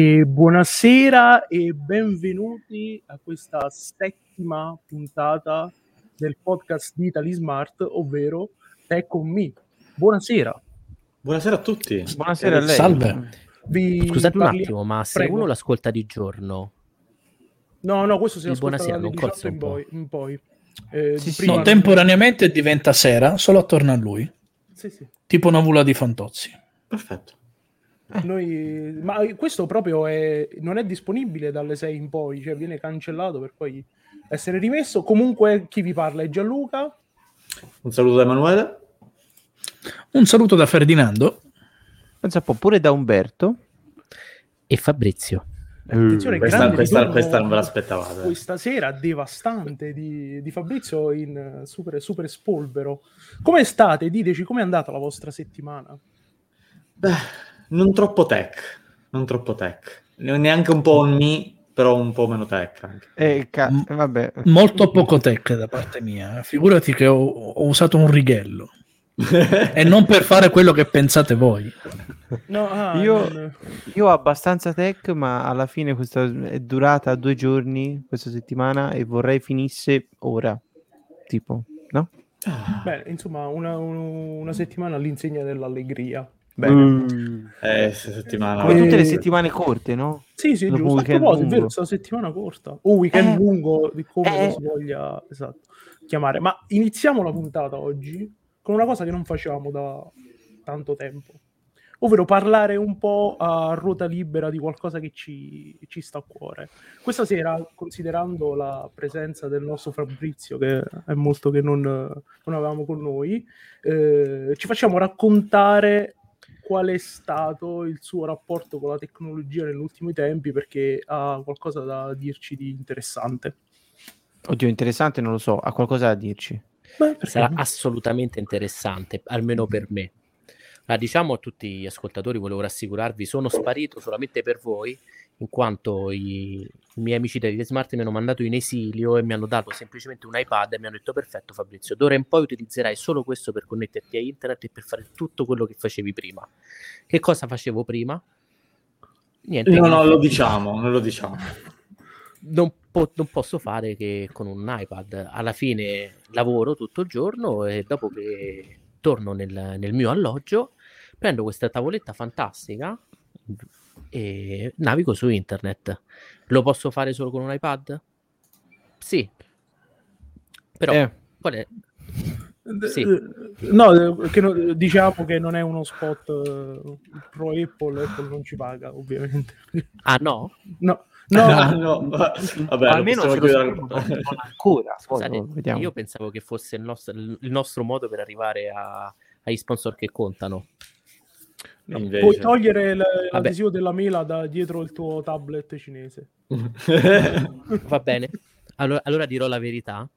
E buonasera e benvenuti a questa settima puntata del podcast di Italy Smart, ovvero Tech con Me. Buonasera. Buonasera a tutti. Buonasera a lei. Salve. Vi Scusate un parli- attimo, ma se Prego. uno l'ascolta di giorno, No, no, questo si Il ascolta buonasera, non 18 cozza in un po'. poi. In poi. Eh, sì. prima- No, temporaneamente diventa sera solo attorno a lui, Sì, sì. tipo una vula di Fantozzi. Perfetto. Noi... Ma questo proprio è... non è disponibile dalle 6 in poi, cioè viene cancellato per poi essere rimesso. Comunque chi vi parla è Gianluca. Un saluto da Emanuele. Un saluto da Ferdinando. Pensa un po' pure da Umberto. e Fabrizio. Attenzione, Questa, grande questa- ritorno questa non ve l'aspettavate. Questa sera devastante di, di Fabrizio in super, super spolvero. Come state? Diteci com'è andata la vostra settimana. Beh, non troppo tech. Non troppo tech. Neanche un po' me, però un po' meno tech anche. Eh, ca- Mm. vabbè. Molto poco tech da parte mia. Figurati che ho, ho usato un righello. E non per fare quello che pensate voi. No, ah, Io- Io ho abbastanza tech, ma alla fine questa è durata due giorni questa settimana e vorrei finisse ora. Tipo, no? Beh, insomma, una, un- una settimana all'insegna dell'allegria. Bene. eh, se settimana. Come Eh, tutte le settimane corte, no? Sì, sì, Dopo giusto. un A proposito, è vero, questa settimana corta. O weekend Eh. lungo, di come Eh. si voglia esatto, chiamare. Ma iniziamo la puntata oggi con una cosa che non facevamo da tanto tempo. Ovvero parlare un po' a ruota libera di qualcosa che ci, ci sta a cuore. Questa sera, considerando la presenza del nostro Fabrizio, che è molto che non, non avevamo con noi, eh, ci facciamo raccontare qual è stato il suo rapporto con la tecnologia negli ultimi tempi perché ha qualcosa da dirci di interessante. Oddio, interessante, non lo so. Ha qualcosa da dirci? Beh, Sarà assolutamente interessante, almeno per me. Ma diciamo a tutti gli ascoltatori, volevo rassicurarvi, sono sparito solamente per voi, in quanto i, i miei amici degli Smart mi hanno mandato in esilio e mi hanno dato semplicemente un iPad e mi hanno detto perfetto Fabrizio, d'ora in poi utilizzerai solo questo per connetterti a internet e per fare tutto quello che facevi prima. Che cosa facevo prima? Niente. No, no, lo diciamo, non lo diciamo. non, po- non posso fare che con un iPad. Alla fine lavoro tutto il giorno e dopo che torno nel, nel mio alloggio prendo questa tavoletta fantastica e navigo su internet. Lo posso fare solo con un iPad? Sì. Però Eh, qual è? Sì. No, che no- diciamo che non è uno spot eh, pro Apple, Apple non ci paga ovviamente. Ah no? No, Ah, no, no, vabbè, almeno lo chiudere- ancora. Scusate, vediamo. io pensavo che fosse il nostro, il nostro modo per arrivare a- agli sponsor che contano. Invece. puoi togliere l- l'adesivo della mela da dietro il tuo tablet cinese. Va bene, allora, allora dirò la verità.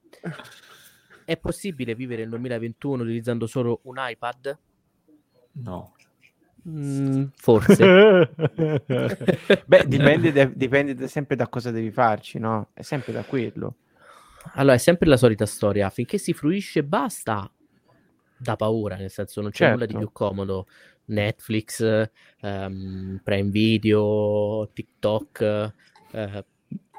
È possibile vivere nel 2021 utilizzando solo un iPad? no. Mm, forse. Beh, dipende, da- dipende sempre da cosa devi farci, no? È sempre da quello. Allora, è sempre la solita storia. Finché si fruisce, basta. Da paura, nel senso, non c'è Certo. nulla di più comodo. Netflix, ehm, Prime Video, TikTok. eh,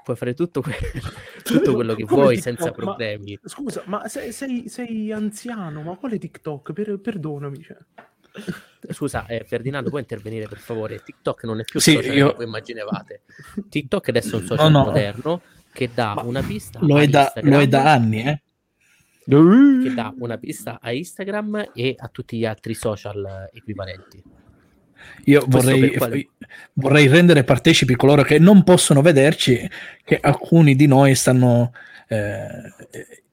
puoi fare tutto, que- tutto quello che Come vuoi TikTok? senza Ma- problemi. Scusa, ma sei, sei- sei anziano, ma quale TikTok? Per- perdonami. Cioè. Scusa, eh, Ferdinando, puoi intervenire per favore? TikTok non è più Sì, social io- che voi immaginavate. TikTok adesso è un social No, no. moderno che dà una pista Lo a è, da, lo è da anni, eh? Che dà una pista a Instagram e a tutti gli altri social equivalenti. Io vorrei, quale- vorrei rendere partecipi coloro che non possono vederci che alcuni di noi stanno eh,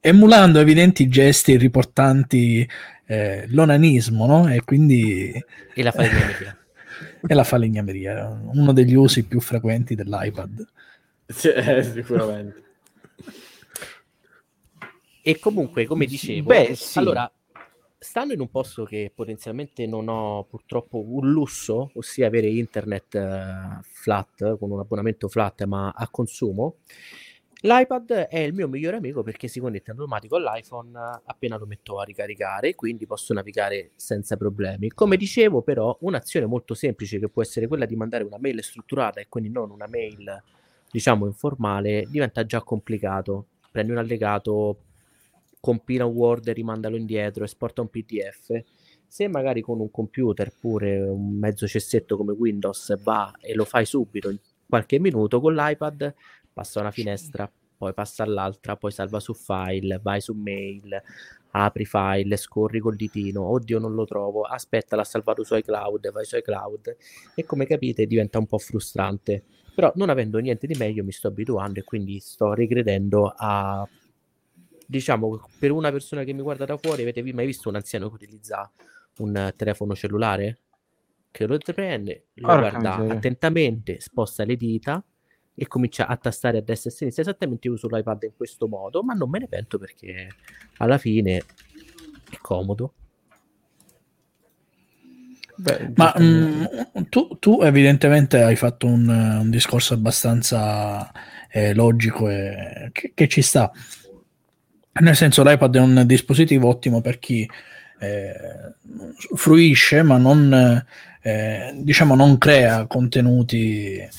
emulando evidenti gesti riportanti eh, l'onanismo, no? E quindi E la falegnameria. è la falegnameria, uno degli usi più frequenti dell'iPad. Sì, eh, sicuramente. E comunque, come dicevo, Beh, sì. allora, stando in un posto che potenzialmente non ho purtroppo un lusso, ossia avere internet eh, flat, con un abbonamento flat ma a consumo, L'iPad è il mio migliore amico perché si connette automatico all'iPhone appena lo metto a ricaricare, quindi posso navigare senza problemi. Come dicevo, però, un'azione molto semplice che può essere quella di mandare una mail strutturata e quindi non una mail, diciamo, informale, diventa già complicato. Prendi un allegato, compila un Word, rimandalo indietro, esporta un PDF. Se magari con un computer, pure un mezzo cessetto come Windows, va e lo fai subito in qualche minuto, con l'iPad passa una finestra, poi passa all'altra, poi salva su file, vai su mail, apri file, scorri col ditino, oddio non lo trovo, aspetta l'ha salvato su iCloud, vai su iCloud e come capite diventa un po' frustrante. Però non avendo niente di meglio mi sto abituando e quindi sto ricredendo a diciamo per una persona che mi guarda da fuori avete mai visto un anziano che utilizza un telefono cellulare? Che lo prende, lo Porca guarda miseria. attentamente, sposta le dita e comincia a tastare a destra e a sinistra. Esattamente io uso l'iPad in questo modo, ma non me ne pento perché alla fine è comodo. Beh, Ma giustamente. mm, tu, tu evidentemente hai fatto un, un discorso abbastanza eh, logico e che, che ci sta. Nel senso, l'iPad è un dispositivo ottimo per chi eh, fruisce, ma non, eh, diciamo, non crea contenuti eh,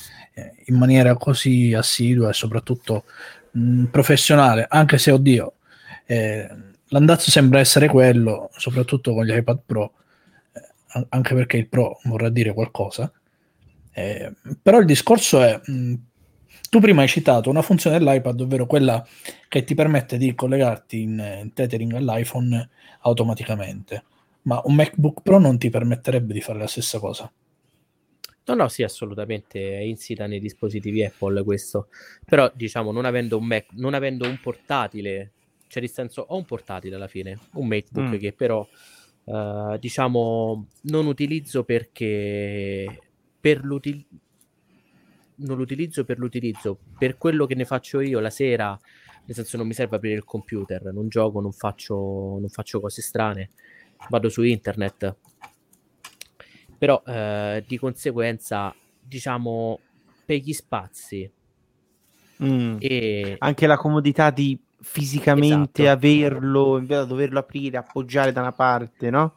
in maniera così assidua e soprattutto mh, professionale, anche se, oddio, eh, l'andazzo sembra essere quello, soprattutto con gli iPad Pro, eh, an- anche perché il Pro vorrà dire qualcosa. Eh, però il discorso è, mh, tu prima hai citato una funzione dell'iPad, ovvero quella che ti permette di collegarti in, in tethering all'iPhone automaticamente, ma un MacBook Pro non ti permetterebbe di fare la stessa cosa. No, no, sì, assolutamente è insita nei dispositivi Apple questo. Però, diciamo, non avendo un Mac, non avendo un portatile, cioè nel senso ho un portatile alla fine, un MacBook Mm. che però eh, diciamo non utilizzo perché per l'util- non lo utilizzo per l'utilizzo, per quello che ne faccio io la sera, nel senso non mi serve aprire il computer, non gioco, non faccio, non faccio cose strane, vado su internet. Però eh, di conseguenza, diciamo, per gli spazi Mm. e Anche la comodità di fisicamente Esatto. averlo, invece da doverlo aprire, appoggiare da una parte, no?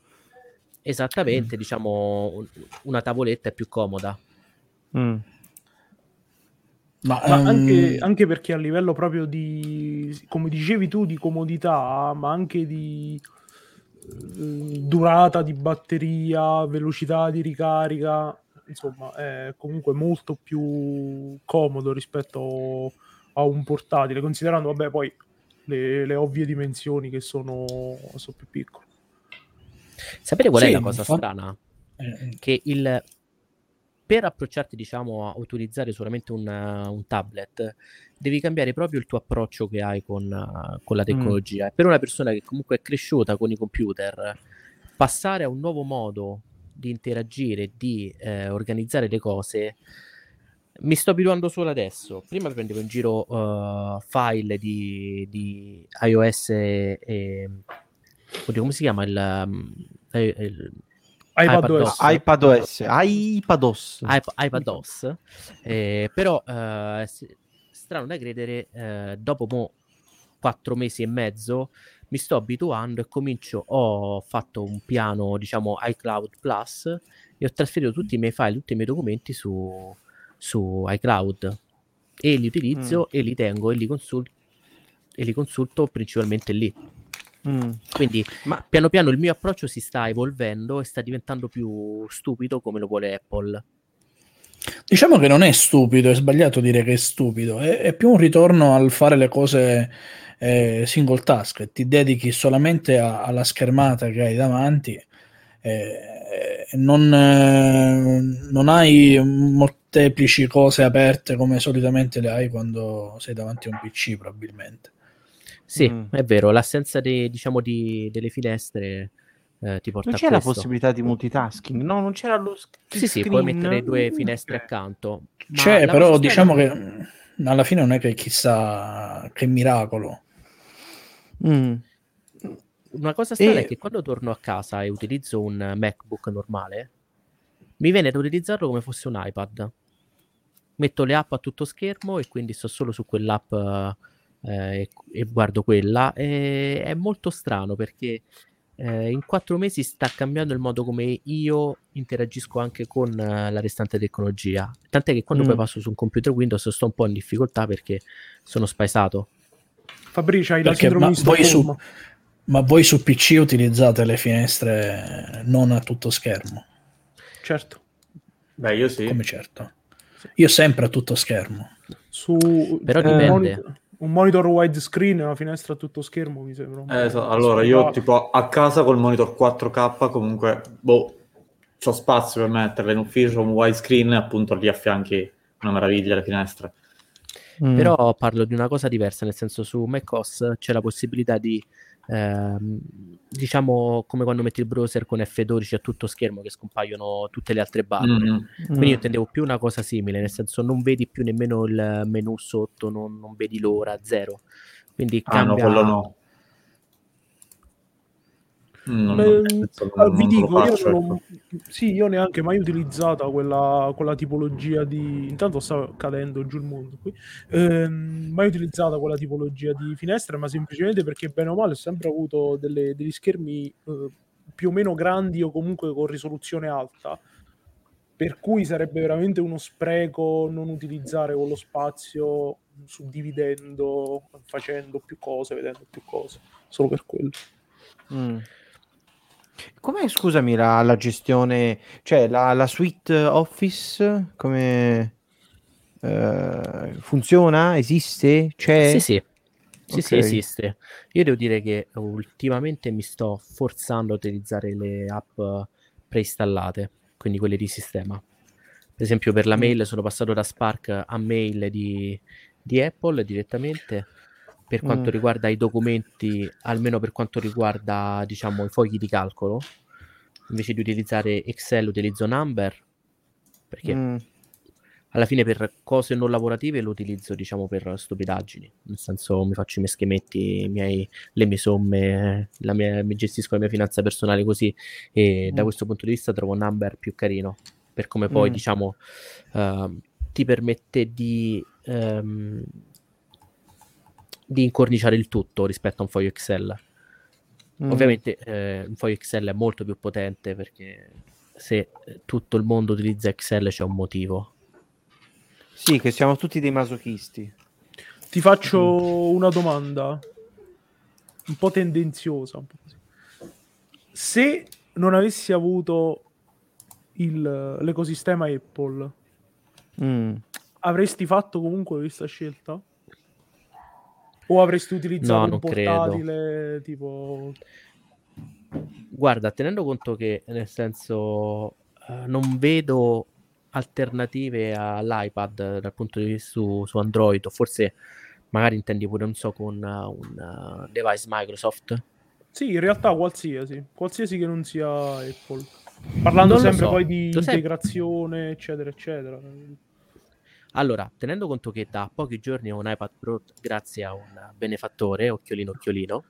esattamente, diciamo, un- una tavoletta è più comoda. Mm. Ma, Ma ehm, anche, anche perché a livello proprio di, come dicevi tu, di comodità, ma anche di eh, durata di batteria, velocità di ricarica, insomma, è comunque molto più comodo rispetto a un portatile, considerando, vabbè, poi le, le ovvie dimensioni che sono, sono più piccole. Sapete qual Sì, è la cosa infatti- strana? eh, Che il per approcciarti, diciamo, a utilizzare solamente un, uh, un tablet, devi cambiare proprio il tuo approccio che hai con, uh, con la tecnologia. E per una persona che comunque è cresciuta con i computer, passare a un nuovo modo di interagire, di eh, organizzare le cose, mi sto abituando solo adesso. Prima prendevo in giro uh, file di, di iOS e, e- oddio, come si chiama il, um, eh, il iPadOS. iPadOS. iPadOS, iPadOS. iP- iPadOS, eh, però eh, strano da credere, eh, dopo mo quattro mesi e mezzo mi sto abituando e comincio, ho fatto un piano, diciamo, iCloud Plus e ho trasferito tutti i miei file, tutti i miei documenti su, su iCloud e li utilizzo e li tengo e li, consul- e li consulto principalmente lì. Mm. Quindi Ma piano piano il mio approccio si sta evolvendo e sta diventando più stupido come lo vuole Apple. Diciamo che non è stupido, è sbagliato dire che è stupido, è, è più un ritorno al fare le cose eh, single task, ti dedichi solamente a- alla schermata che hai davanti, eh, non, eh, non hai molteplici cose aperte come solitamente le hai quando sei davanti a un PC probabilmente. Sì, Mm. è vero, l'assenza de- diciamo di- delle finestre eh, ti porta non a c'è la possibilità di multitasking, no, non c'era lo sc- Sì, sì, puoi mettere due finestre accanto. ma C'è, però diciamo strana- che alla fine non è che chissà che miracolo. Mm. Una cosa strana E- è che quando torno a casa e utilizzo un MacBook normale, mi viene da utilizzarlo come fosse un iPad. metto le app a tutto schermo e quindi sto solo su quell'app eh, e, e guardo quella. E è molto strano perché eh, in quattro mesi sta cambiando il modo come io interagisco anche con eh, la restante tecnologia. Tant'è che quando Mm. poi passo su un computer Windows sto un po' in difficoltà perché sono spaesato. Fabrizio, hai la Perché, sindrome ma, su, ma voi su PC utilizzate le finestre non a tutto schermo? Certo. Beh, io sì. Come certo. Io sempre a tutto schermo. Su Però un dipende. monitor, un monitor widescreen e una finestra a tutto schermo mi sembra. Eh, so- allora, io tipo a casa col monitor 4K comunque, boh, c'ho spazio per metterle in ufficio, un widescreen e appunto lì a fianchi una meraviglia le finestre. Mm. Però parlo di una cosa diversa, nel senso su macOS c'è la possibilità di, ehm, diciamo, come quando metti il browser con F12 a tutto schermo che scompaiono tutte le altre barre. Mm. Quindi io intendevo più una cosa simile, nel senso non vedi più nemmeno il menu sotto, non, non vedi l'ora, zero. Quindi Ah no, cambia... no. Mm, Beh, ah, non- vi non dico, io faccio, non ecco. ho- sì, io neanche mai utilizzata quella, quella tipologia di. Intanto sta cadendo giù il mondo qui. Ehm, mai utilizzata quella tipologia di finestre, ma semplicemente perché, bene o male, ho sempre avuto delle- degli schermi eh, più o meno grandi o comunque con risoluzione alta. Per cui sarebbe veramente uno spreco non utilizzare quello spazio suddividendo, facendo più cose, vedendo più cose, solo per quello. Mm. Com'è, scusami, la, la gestione, cioè la, la suite Office, come eh, funziona? Esiste? C'è? Sì, sì. Sì, sì, Ok. esiste. Io devo dire che ultimamente mi sto forzando a utilizzare le app preinstallate, quindi quelle di sistema. Per esempio per la Mm. mail sono passato da Spark a mail di, di Apple direttamente. Per quanto Mm. riguarda i documenti, almeno per quanto riguarda, diciamo, i fogli di calcolo, invece di utilizzare Excel utilizzo Number, perché Mm. alla fine per cose non lavorative lo utilizzo diciamo per stupidaggini nel senso mi faccio i miei schemetti i miei- le mie somme la mia, mi gestisco la mia finanza personale così e da Mm. questo punto di vista trovo Number più carino per come poi Mm. diciamo ehm, ti permette di ehm, di incorniciare il tutto rispetto a un foglio Excel Mm. Ovviamente eh, un foglio Excel è molto più potente perché se eh, tutto il mondo utilizza Excel c'è un motivo. Sì, che siamo tutti dei masochisti. Ti faccio una domanda un po' tendenziosa. un po' così. Se non avessi avuto il- l'ecosistema Apple, Mm. avresti fatto comunque questa scelta? O avresti utilizzato No, un non credo. portatile tipo... Guarda, tenendo conto che nel senso eh, non vedo alternative all'iPad dal punto di vista su, su Android, o forse magari intendi pure, non so, con eh, un eh, device Microsoft. Sì, in realtà qualsiasi, qualsiasi che non sia Apple. Parlando Non sempre so. poi di Lo integrazione, eccetera, eccetera. Allora, tenendo conto che da pochi giorni ho un iPad Pro grazie a un benefattore, occhiolino occhiolino,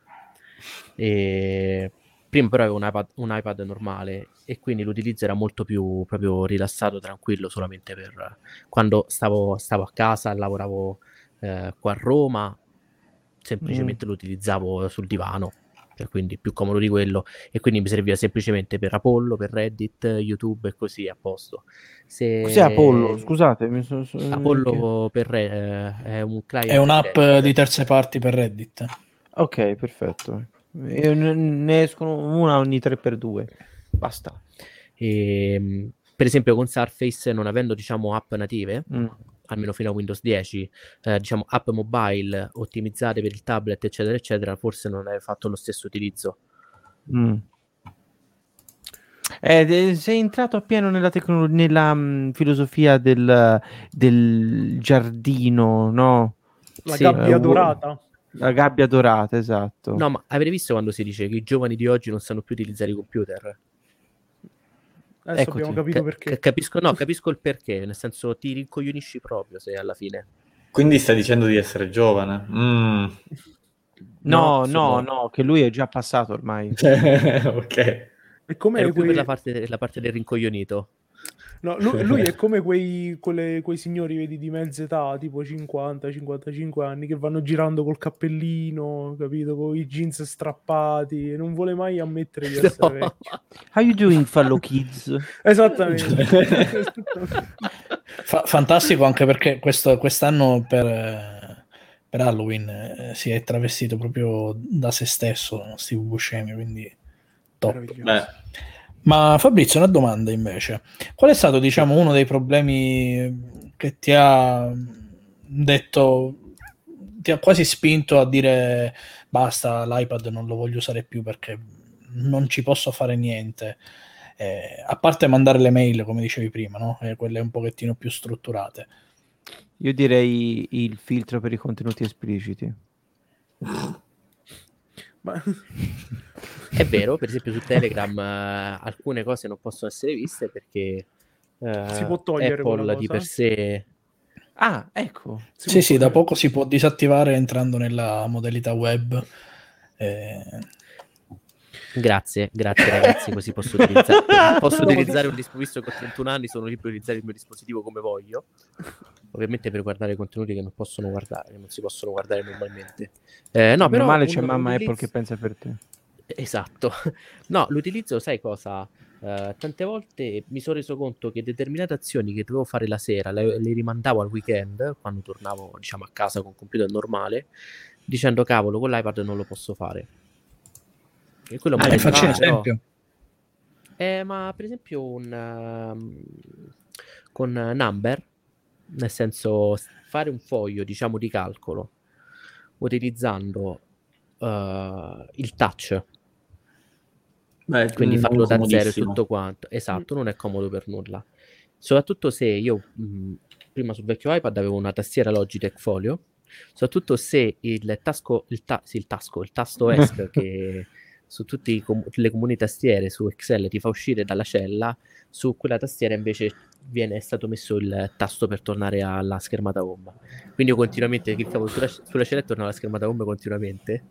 e prima però avevo un iPad, un iPad normale e quindi l'utilizzo era molto più proprio rilassato, tranquillo, solamente per quando stavo, stavo a casa, lavoravo eh, qua a Roma, semplicemente lo utilizzavo sul divano, cioè quindi più comodo di quello e quindi mi serviva semplicemente per Apollo, per Reddit, YouTube e così a posto. Se... Cos'è Apollo? Scusate, mi sono... Apollo per Re- eh, è un client È un'app Reddit. di terze parti per Reddit. Ok, perfetto. E ne escono una ogni 3x2. Basta. E, mh, per esempio con Surface non avendo diciamo app native Mm. Almeno fino a Windows 10 eh, diciamo app mobile ottimizzate per il tablet eccetera eccetera forse non hai fatto lo stesso utilizzo Mm. Eh, sei entrato appieno nella, tecno- nella mm, filosofia del, del giardino, no? La Sì, gabbia eh, dorata. La gabbia dorata, esatto. no ma avete visto quando si dice che i giovani di oggi non sanno più utilizzare i computer Adesso Eccoti. abbiamo capito Ca- perché. ca- capisco no capisco il perché nel senso ti rincoglionisci proprio se alla fine Quindi stai dicendo di essere giovane? Mm. no, no, sono- no, che lui è già passato ormai. ok. E come ero più quei- per la parte, la parte del rincoglionito No, lui, lui è come quei, quelle- quei signori, vedi, di mezza età, tipo 50-55 anni, che vanno girando col cappellino, capito? Con i jeans strappati, e non vuole mai ammettere di essere No. vecchio. How you doing, fellow kids? Esattamente. Fa- fantastico anche perché questo- quest'anno per, per Halloween eh, si è travestito proprio da se stesso Steve Buscemi, quindi top. Meraviglioso. Beh, Ma Fabrizio, una domanda invece. Qual è stato, diciamo, uno dei problemi che ti ha detto, ti ha quasi spinto a dire basta, l'iPad non lo voglio usare più perché non ci posso fare niente? Eh, a parte mandare le mail, come dicevi prima, no? Eh, quelle un pochettino più strutturate. Io direi il filtro per i contenuti espliciti. Ma- È vero, per esempio su Telegram eh, alcune cose non possono essere viste perché eh, Si può togliere Apple di per sé Ah, ecco. si Sì, sì, da fare. poco si può disattivare entrando nella modalità web. Eh, Grazie, grazie ragazzi, così posso utilizzare, posso utilizzare un dispositivo, visto che ho 31 anni, sono libero di utilizzare il mio dispositivo come voglio, ovviamente per guardare contenuti che non possono guardare, che non si possono guardare normalmente. Eh, no, No, però male c'è mamma utilizzo- Apple che pensa per te. Esatto, no, l'utilizzo, sai cosa? Eh, tante volte mi sono reso conto che determinate azioni che dovevo fare la sera le, le rimandavo al weekend, quando tornavo diciamo a casa con computer normale, dicendo cavolo, con l'iPad non lo posso fare. E quello eh, magari facci un esempio. eh, ma per esempio un, ehm, con Number, nel senso fare un foglio, diciamo, di calcolo utilizzando eh, il touch, beh, quindi farlo da zero tutto quanto. Esatto, non è comodo per nulla. Soprattutto se io mh, prima sul vecchio iPad avevo una tastiera Logitech Folio, soprattutto se il tasco, il, ta- sì, il tasco, il tasto ESC che su tutte le comuni tastiere su Excel ti fa uscire dalla cella, su quella tastiera invece viene stato messo il tasto per tornare alla schermata home. Quindi io continuamente cliccavo sulla, sulla cella e tornavo alla schermata home continuamente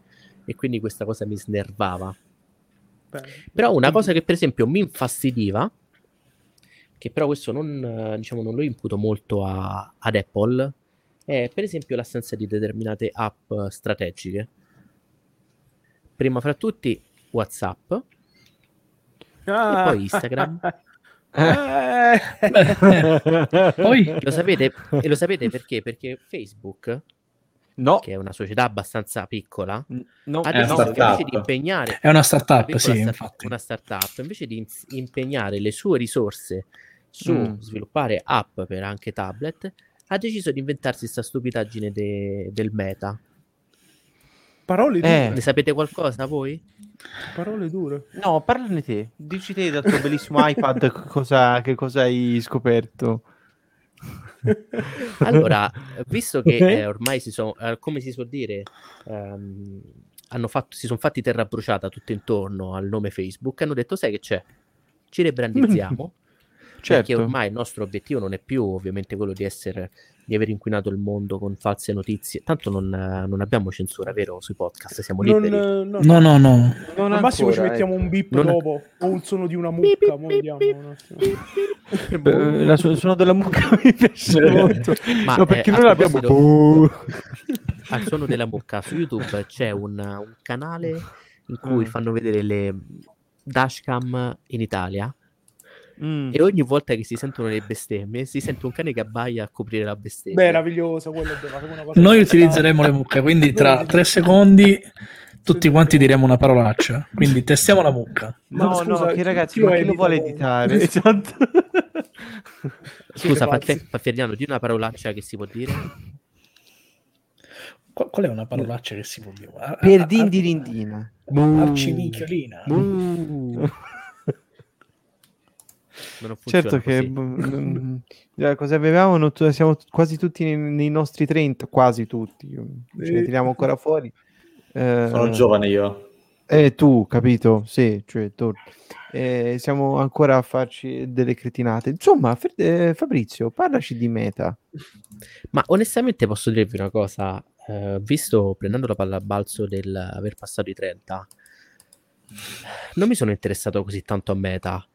e quindi questa cosa mi snervava. Però una cosa che per esempio mi infastidiva, che però questo non, diciamo, non lo imputo molto a- ad Apple, è per esempio l'assenza di determinate app strategiche. Prima fra tutti WhatsApp, Ah. poi Instagram. Eh. Poi lo sapete, e lo sapete perché? Perché Facebook, No, che è una società abbastanza piccola, no, ha È una invece di impegnare è una una startup, piccola sì, start- una startup, invece di impegnare le sue risorse su Mm. sviluppare app per anche tablet, ha deciso di inventarsi questa stupidaggine de- del meta. Parole dure. Eh. Ne sapete qualcosa voi? Parole dure. no, parlane te. Dici te dal tuo bellissimo iPad cosa, che cosa hai scoperto. Allora, visto che eh, ormai si sono, eh, come si suol dire, ehm, hanno fatto, si sono fatti terra bruciata tutto intorno al nome Facebook, hanno detto, sai che c'è? Ci rebrandizziamo. Perché Certo. ormai il nostro obiettivo non è più ovviamente quello di essere di aver inquinato il mondo con false notizie. Tanto non, non abbiamo censura, vero? Sui podcast siamo Non, liberi. eh, no, No, no, no. Non Al massimo ci ancora, mettiamo un beep Non- dopo o un suono di una Bip, mucca. bip, bip, bip, un attimo. ecco. Eh, la su- suono della mucca mi piace molto. Ma, no, perché eh, noi l'abbiamo. proposito- Al suono della mucca su YouTube c'è un, un canale in cui Mm. fanno vedere le dashcam in Italia Mm. e ogni volta che si sentono le bestemmie si sente un cane che abbaia a coprire la bestemmia. Meraviglioso, quello cosa Noi utilizzeremo le mucche, quindi tra tre secondi tutti quanti diremo una parolaccia. Quindi testiamo la mucca. No, no, scusa, che ragazzi, ma chi lo vuole editare? Esatto. Scusa, Faffieriano, di una parolaccia che si può dire? Qual, qual è una parolaccia che si può dire? Ar- per ar- dindirindina. Arciminchiolina. Non funziona Certo che così. mm, eh, cosa avevamo? Noi tu- siamo t- quasi tutti nei, nei nostri 30, quasi tutti. Ce ne tiriamo ancora fuori. Eh, Sono giovane io. Eh, tu, capito? Sì, cioè tu. Eh, siamo ancora a farci delle cretinate. Insomma, Fer- eh, Fabrizio, parlaci di meta. Ma onestamente posso dirvi una cosa, eh, visto prendendo la palla al balzo del aver passato i 30, non mi sono interessato così tanto a meta.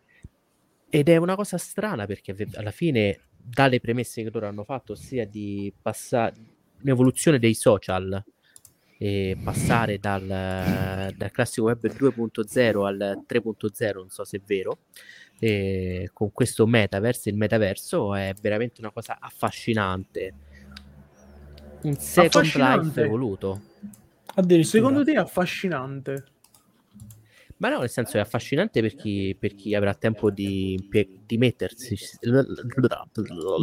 Ed è una cosa strana perché alla fine, dalle premesse che loro hanno fatto, ossia di passare un'evoluzione dei social e passare dal, dal classico web 2.0 al 3.0, non so se è vero, e con questo metaverse, il metaverso è veramente una cosa affascinante. Un Second Life evoluto. Secondo te è affascinante? Ma no, nel senso è affascinante per chi, per chi avrà tempo di, di mettersi,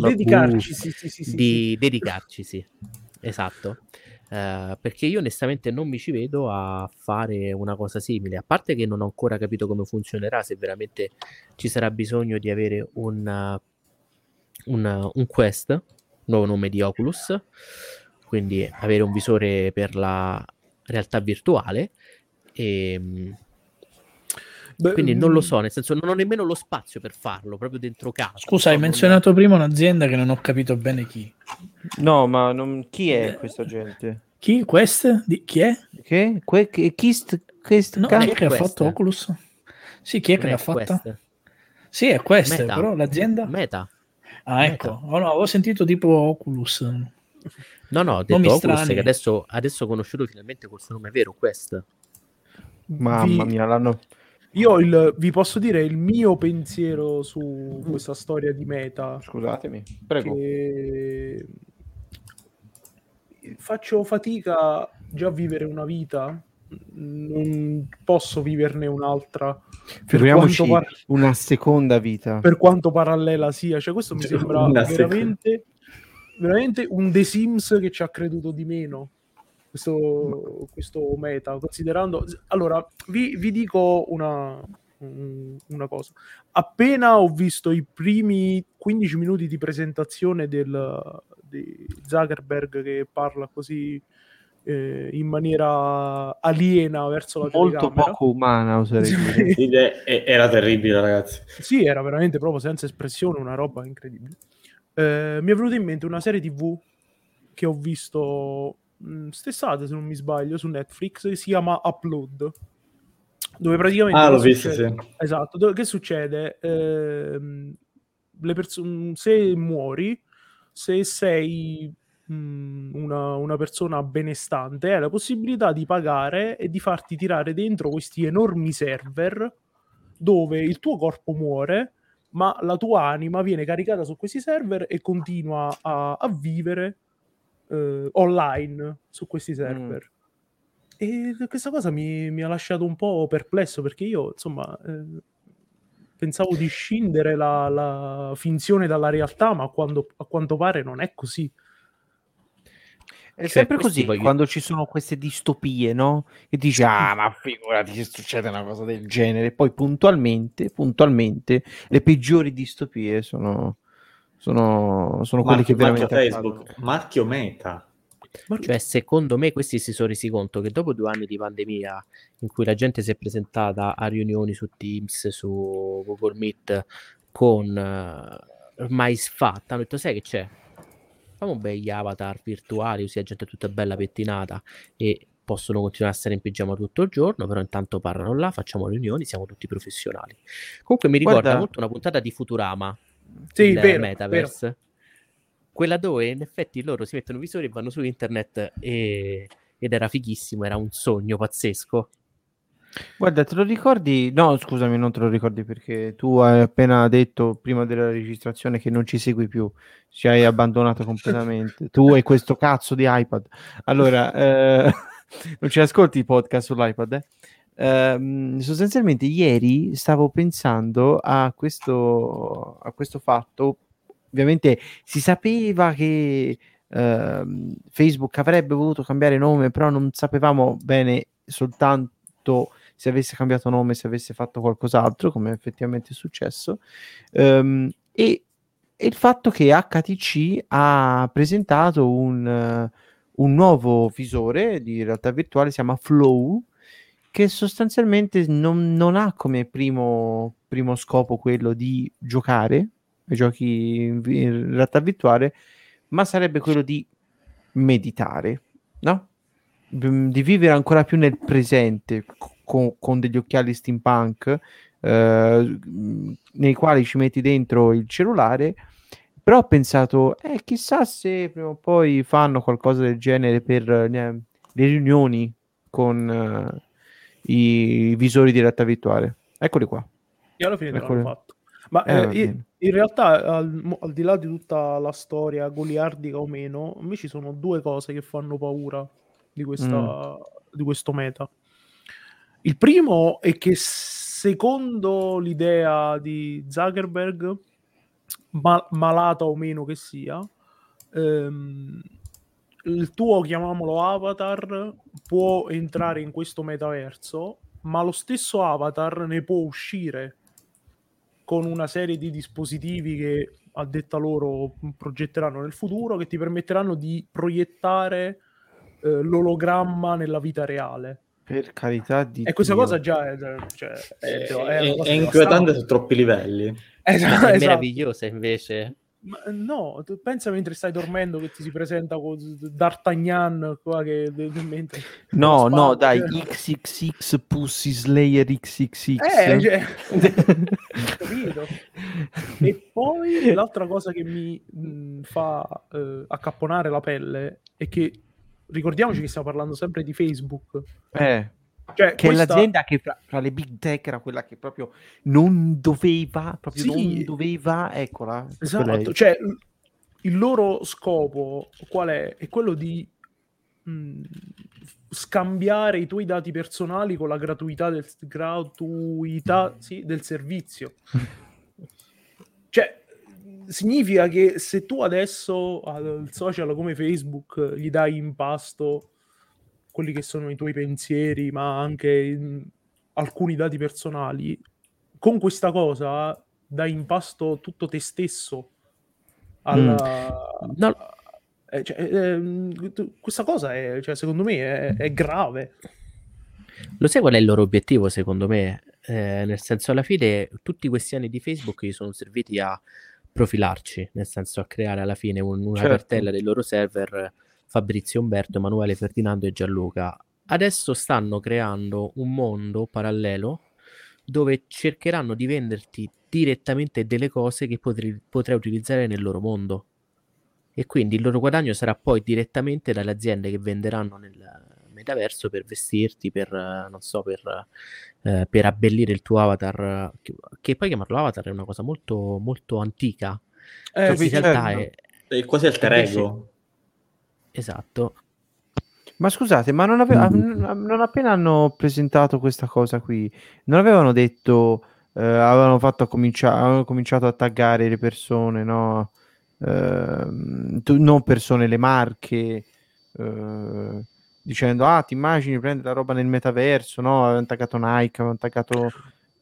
Dedicarci, sì, sì, sì, sì, di dedicarci, sì, esatto. Eh, perché io onestamente non mi ci vedo a fare una cosa simile, a parte che non ho ancora capito come funzionerà, se veramente ci sarà bisogno di avere un, un, un Quest, nuovo nome di Oculus, quindi avere un visore per la realtà virtuale. E, Beh, quindi non lo mm, so, nel senso non ho nemmeno lo spazio per farlo, proprio dentro casa. Scusa, hai Non- menzionato prima un'azienda che non ho capito bene chi. No, ma non- chi è questa gente? Chi? Quest? Di- chi è? Che? Que- che- chi st- che st- No, chi è che ha fatto Oculus? Sì, chi è che l'ha fatta? Quest. Sì, è Quest, Meta. però l'azienda... Meta. Ah, ecco. Oh, no, avevo sentito tipo Oculus. No, no, ho detto Oculus strani. che adesso, adesso ho conosciuto finalmente col suo nome vero, Quest. Mamma vi- mia, l'hanno... Io il- vi posso dire il mio pensiero su questa storia di meta. Scusatemi, prego. Che faccio fatica già a vivere una vita, non posso viverne un'altra. Quanto, par- una seconda vita. per quanto parallela sia, cioè questo mi sembra veramente, veramente un The Sims che ci ha creduto di meno. Questo, questo meta, considerando allora vi, vi dico una, un- una cosa. Appena ho visto i primi 15 minuti di presentazione del, di Zuckerberg che parla così eh, in maniera aliena verso la Molto telecamera. poco umana, oserei dire. Era terribile, ragazzi. Sì, era veramente proprio senza espressione, una roba incredibile. Eh, mi è venuta in mente una serie TV che ho visto mh, stessate, se non mi sbaglio, su Netflix, si chiama Upload. Dove praticamente... Ah, l'ho visto, succede? sì. Esatto, dove- che succede? Le perso- se muori, se sei mh, una, una persona benestante, hai la possibilità di pagare e di farti tirare dentro questi enormi server dove il tuo corpo muore, ma la tua anima viene caricata su questi server e continua a, a vivere eh, online su questi server. E questa cosa mi, mi ha lasciato un po' perplesso perché io, insomma, eh, pensavo di scindere la, la finzione dalla realtà, ma quando- a quanto pare non è così. È Cioè, sempre così voglio- quando ci sono queste distopie, no? E dici, ah, ma figurati se succede una cosa del genere. Poi puntualmente, puntualmente, le peggiori distopie sono, sono, sono quelle Marchio, che marchio veramente Facebook, accadono. marchio Meta. Cioè, secondo me questi si sono resi conto che dopo due anni di pandemia in cui la gente si è presentata a riunioni su Teams, su Google Meet con eh, ormai sfatta, hanno detto sai che c'è? Facciamo begli avatar virtuali, così la gente è tutta bella pettinata e possono continuare a stare in pigiama tutto il giorno, però intanto parlano là, facciamo riunioni, siamo tutti professionali. Comunque mi ricorda Guarda- molto una puntata di Futurama, Sì, il vero, Metaverse. Quella dove in effetti loro si mettono i visori e vanno su internet e- ed era fighissimo, era un sogno pazzesco. Guarda, te lo ricordi? No, scusami, non te lo ricordi perché tu hai appena detto prima della registrazione che non ci segui più, ci hai abbandonato completamente. tu e questo cazzo di iPad. Allora, eh, non ci ascolti i podcast sull'iPad, eh? Ehm, sostanzialmente ieri stavo pensando a questo, a questo fatto. Ovviamente si sapeva che ehm, Facebook avrebbe voluto cambiare nome, però non sapevamo bene soltanto se avesse cambiato nome, se avesse fatto qualcos'altro, come effettivamente è successo. Ehm, e, e il fatto che HTC ha presentato un, eh, un nuovo visore di realtà virtuale, si chiama Flow, che sostanzialmente non, non ha come primo, primo scopo quello di giocare ai giochi in, in realtà virtuale, ma sarebbe quello di meditare, no? Mm, Di vivere ancora più nel presente co- con, con degli occhiali steampunk eh, nei quali ci metti dentro il cellulare. Però ho pensato, eh, chissà se prima o poi fanno qualcosa del genere per eh, le riunioni con i visori di realtà virtuale. Eccoli qua. E alla fine te Eccole. l'hanno fatto. Ma Eh, eh, in realtà, al, al di là di tutta la storia goliardica o meno, a me ci sono due cose che fanno paura di, questa, di questo meta. Il primo è che secondo l'idea di Zuckerberg, ma- malata o meno che sia, ehm, il tuo, chiamiamolo avatar, può entrare in questo metaverso, ma lo stesso avatar ne può uscire con una serie di dispositivi che a detta loro progetteranno nel futuro che ti permetteranno di proiettare eh, l'ologramma nella vita reale. Per carità di E questa Dio. cosa già è, cioè, è, È, è è- è inquietante su troppi livelli. Esatto, è esatto. meravigliosa invece. Ma, no, tu pensa mentre stai dormendo che ti si presenta con D'Artagnan qua che mentre No, no, dai. XXX Pussy Slayer XXX. Eh, cioè, capito? E poi l'altra cosa che mi mh, fa eh, accapponare la pelle è che ricordiamoci che stiamo parlando sempre di Facebook. Eh, Cioè, che è questa- l'azienda che fra, fra le big tech era quella che proprio non doveva, proprio Sì. non doveva, eccola. Esatto, cioè il loro scopo qual è? È quello di mh, scambiare i tuoi dati personali con la gratuità del, gratuità, sì, del servizio. Cioè, significa che se tu adesso al social come Facebook gli dai in pasto quelli che sono i tuoi pensieri, ma anche mm, alcuni dati personali, con questa cosa dai in pasto tutto te stesso alla... No. eh, cioè, ehm, questa cosa è, cioè, secondo me è, è grave. Lo sai qual è il loro obiettivo, secondo me? Eh, nel senso, alla fine, tutti questi anni di Facebook gli sono serviti a profilarci, nel senso a creare alla fine un- una Certo. cartella dei loro server Fabrizio Umberto, Emanuele Ferdinando e Gianluca. Adesso stanno creando un mondo parallelo dove cercheranno di venderti direttamente delle cose che potrai, potrai utilizzare nel loro mondo. E quindi il loro guadagno sarà poi direttamente dalle aziende che venderanno nel metaverso per vestirti, per, non so, per, eh, per abbellire il tuo avatar. Che, che poi chiamarlo avatar è una cosa molto, molto antica. Eh, Cioè, sì, in realtà certo. è... È quasi alter Invece- ego. Esatto. Ma scusate, ma non, ave- non- non appena hanno presentato questa cosa qui, non avevano detto, eh, avevano fatto comincia- avevano cominciato a taggare le persone, no? Ehm, tu- non persone, le marche, eh, dicendo, ah, ti immagini prendere la roba nel metaverso, no? Avevano taggato Nike, avevano taggato...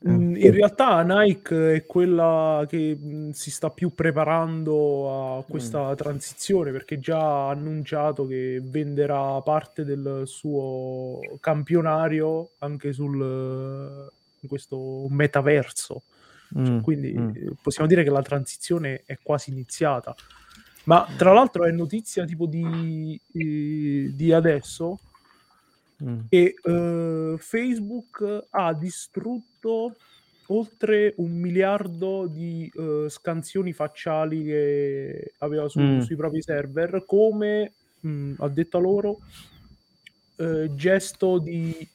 eh, Mm, In realtà Nike è quella che mh, si sta più preparando a questa transizione perché già ha annunciato che venderà parte del suo campionario anche sul in questo metaverso. mm, Quindi mm. eh, possiamo dire che la transizione è quasi iniziata. Ma tra l'altro è notizia tipo di, eh, di adesso mm. e eh, Facebook ha distrutto oltre un miliardo di eh, scansioni facciali che aveva su- Mm. sui propri server come, mh, a detta loro, eh, gesto di,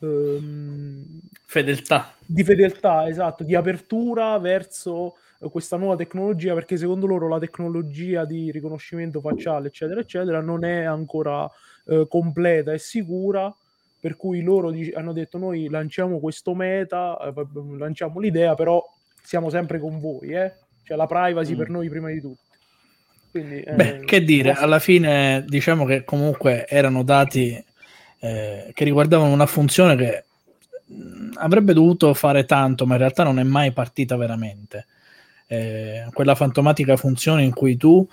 ehm, Fedeltà. di fedeltà, esatto, di apertura verso questa nuova tecnologia, perché secondo loro la tecnologia di riconoscimento facciale, eccetera, eccetera, non è ancora eh, completa e sicura, per cui loro dic- hanno detto noi lanciamo questo meta, eh, lanciamo l'idea, però siamo sempre con voi, eh? Cioè la privacy Mm. per noi prima di tutto. Quindi, eh, Beh, che dire, grossa- alla fine diciamo che comunque erano dati eh, che riguardavano una funzione che mh, avrebbe dovuto fare tanto, ma in realtà non è mai partita veramente. Eh, quella fantomatica funzione in cui tu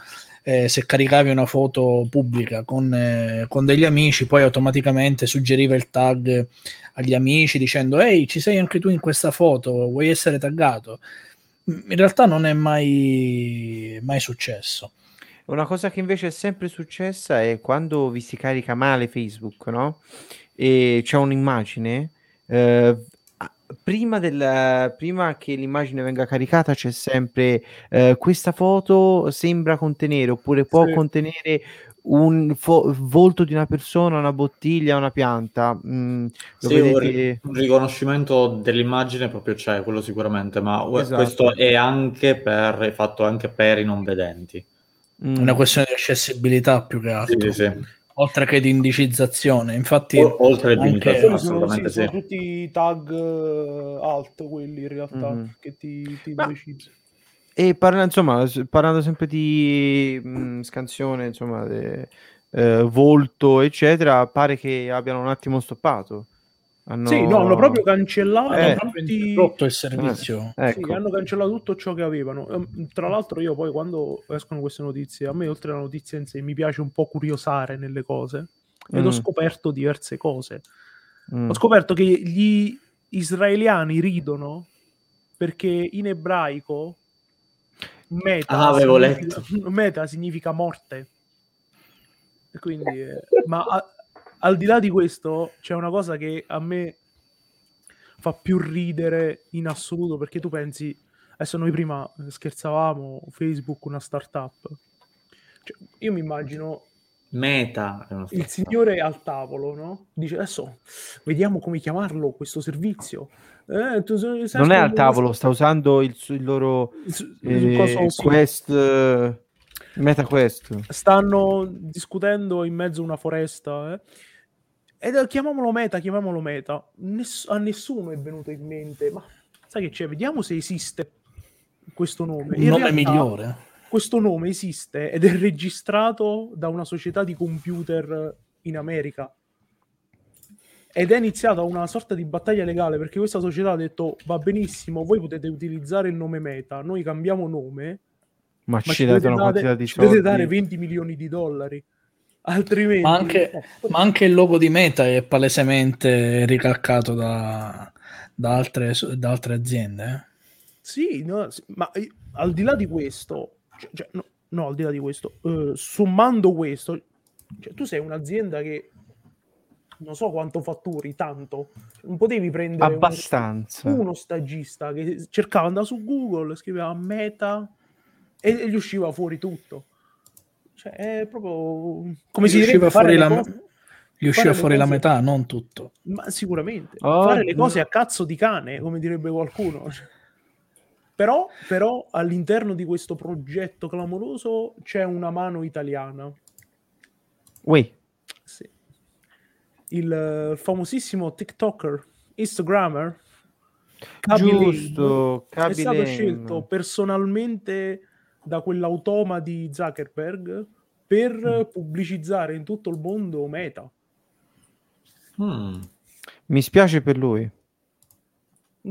eh, se caricavi una foto pubblica con, eh, con degli amici, poi automaticamente suggeriva il tag agli amici dicendo ehi ci sei anche tu in questa foto, vuoi essere taggato? In realtà non è mai, mai successo. Una cosa che invece è sempre successa è quando vi si carica male Facebook, no? E c'è un'immagine, eh, prima, del, prima che l'immagine venga caricata c'è sempre eh, questa foto sembra contenere oppure può Sì. contenere un fo- volto di una persona, una bottiglia, una pianta. Mm, lo Sì, vedete? un riconoscimento dell'immagine proprio c'è, quello sicuramente, ma Esatto. questo è anche per, è fatto anche per i non vedenti. Mm. Una questione di accessibilità più che Sì, altro, sì, sì. Oltre che di indicizzazione. Infatti, O- oltre anche- dignità, Quelli sono, sì, assolutamente sì. sono tutti i tag eh, alt quelli in realtà Mhm. che ti, ti Ma- decidi. E parla, insomma, parlando sempre di mh, scansione, insomma, de- eh, volto, eccetera, pare che abbiano un attimo stoppato. Hanno... Sì, no, hanno proprio cancellato Eh. tutti... interrotto il servizio. Ecco. Sì, hanno cancellato tutto ciò che avevano. Ehm, Tra l'altro, io poi quando escono queste notizie, a me oltre alla notizia in sé, mi piace un po' curiosare nelle cose ed ho Mm. scoperto diverse cose. Mm. Ho scoperto che gli israeliani ridono perché in ebraico meta, Ah, avevo significa, meta significa morte. E quindi, eh, ma a- al di là di questo, c'è una cosa che a me fa più ridere in assoluto perché tu pensi, adesso noi prima scherzavamo, Facebook una startup. Cioè, io mi immagino Meta il signore al tavolo, no? Dice adesso vediamo come chiamarlo questo servizio. Eh, tu Non è al tavolo, sta usando il, il loro su eh. Quest, eh, Meta Quest. Stanno discutendo in mezzo a una foresta. Eh? Ed chiamiamolo meta, chiamiamolo meta. Ness- a nessuno è venuto in mente, ma sai che c'è? Vediamo se esiste questo nome. Un In nome realtà, migliore. Questo nome esiste ed è registrato da una società di computer in America. Ed è iniziata una sorta di battaglia legale perché questa società ha detto va benissimo, voi potete utilizzare il nome Meta, noi cambiamo nome, Ma, ma ci ci, date una quantità di ci dovete soldi. dare 20 milioni di dollari. Altrimenti... Ma anche, ma anche il logo di Meta è palesemente ricalcato da, da altre, da altre aziende. eh. Sì, no, sì, ma eh, al di là di questo, cioè, cioè, no, no, al di là di questo, eh, sommando questo, cioè, tu sei un'azienda che non so quanto fatturi, tanto, non potevi prendere uno- Abbastanza. uno stagista che cercava, andava su Google, scriveva meta e, e gli usciva fuori tutto. Cioè, è proprio come si Gli direbbe usciva fare fuori, la, cose- gli usciva fare le fuori la cose- metà, non tutto. Ma sicuramente Oh, fare le cose a cazzo di cane, come direbbe qualcuno. Però, però all'interno di questo progetto clamoroso c'è una mano italiana. Ui, Sì. Il eh, famosissimo TikToker, Instagrammer, giusto. è Kaby stato scelto personalmente da quell'automa di Zuckerberg per Mm. pubblicizzare in tutto il mondo Meta. Mm. Mi spiace per lui.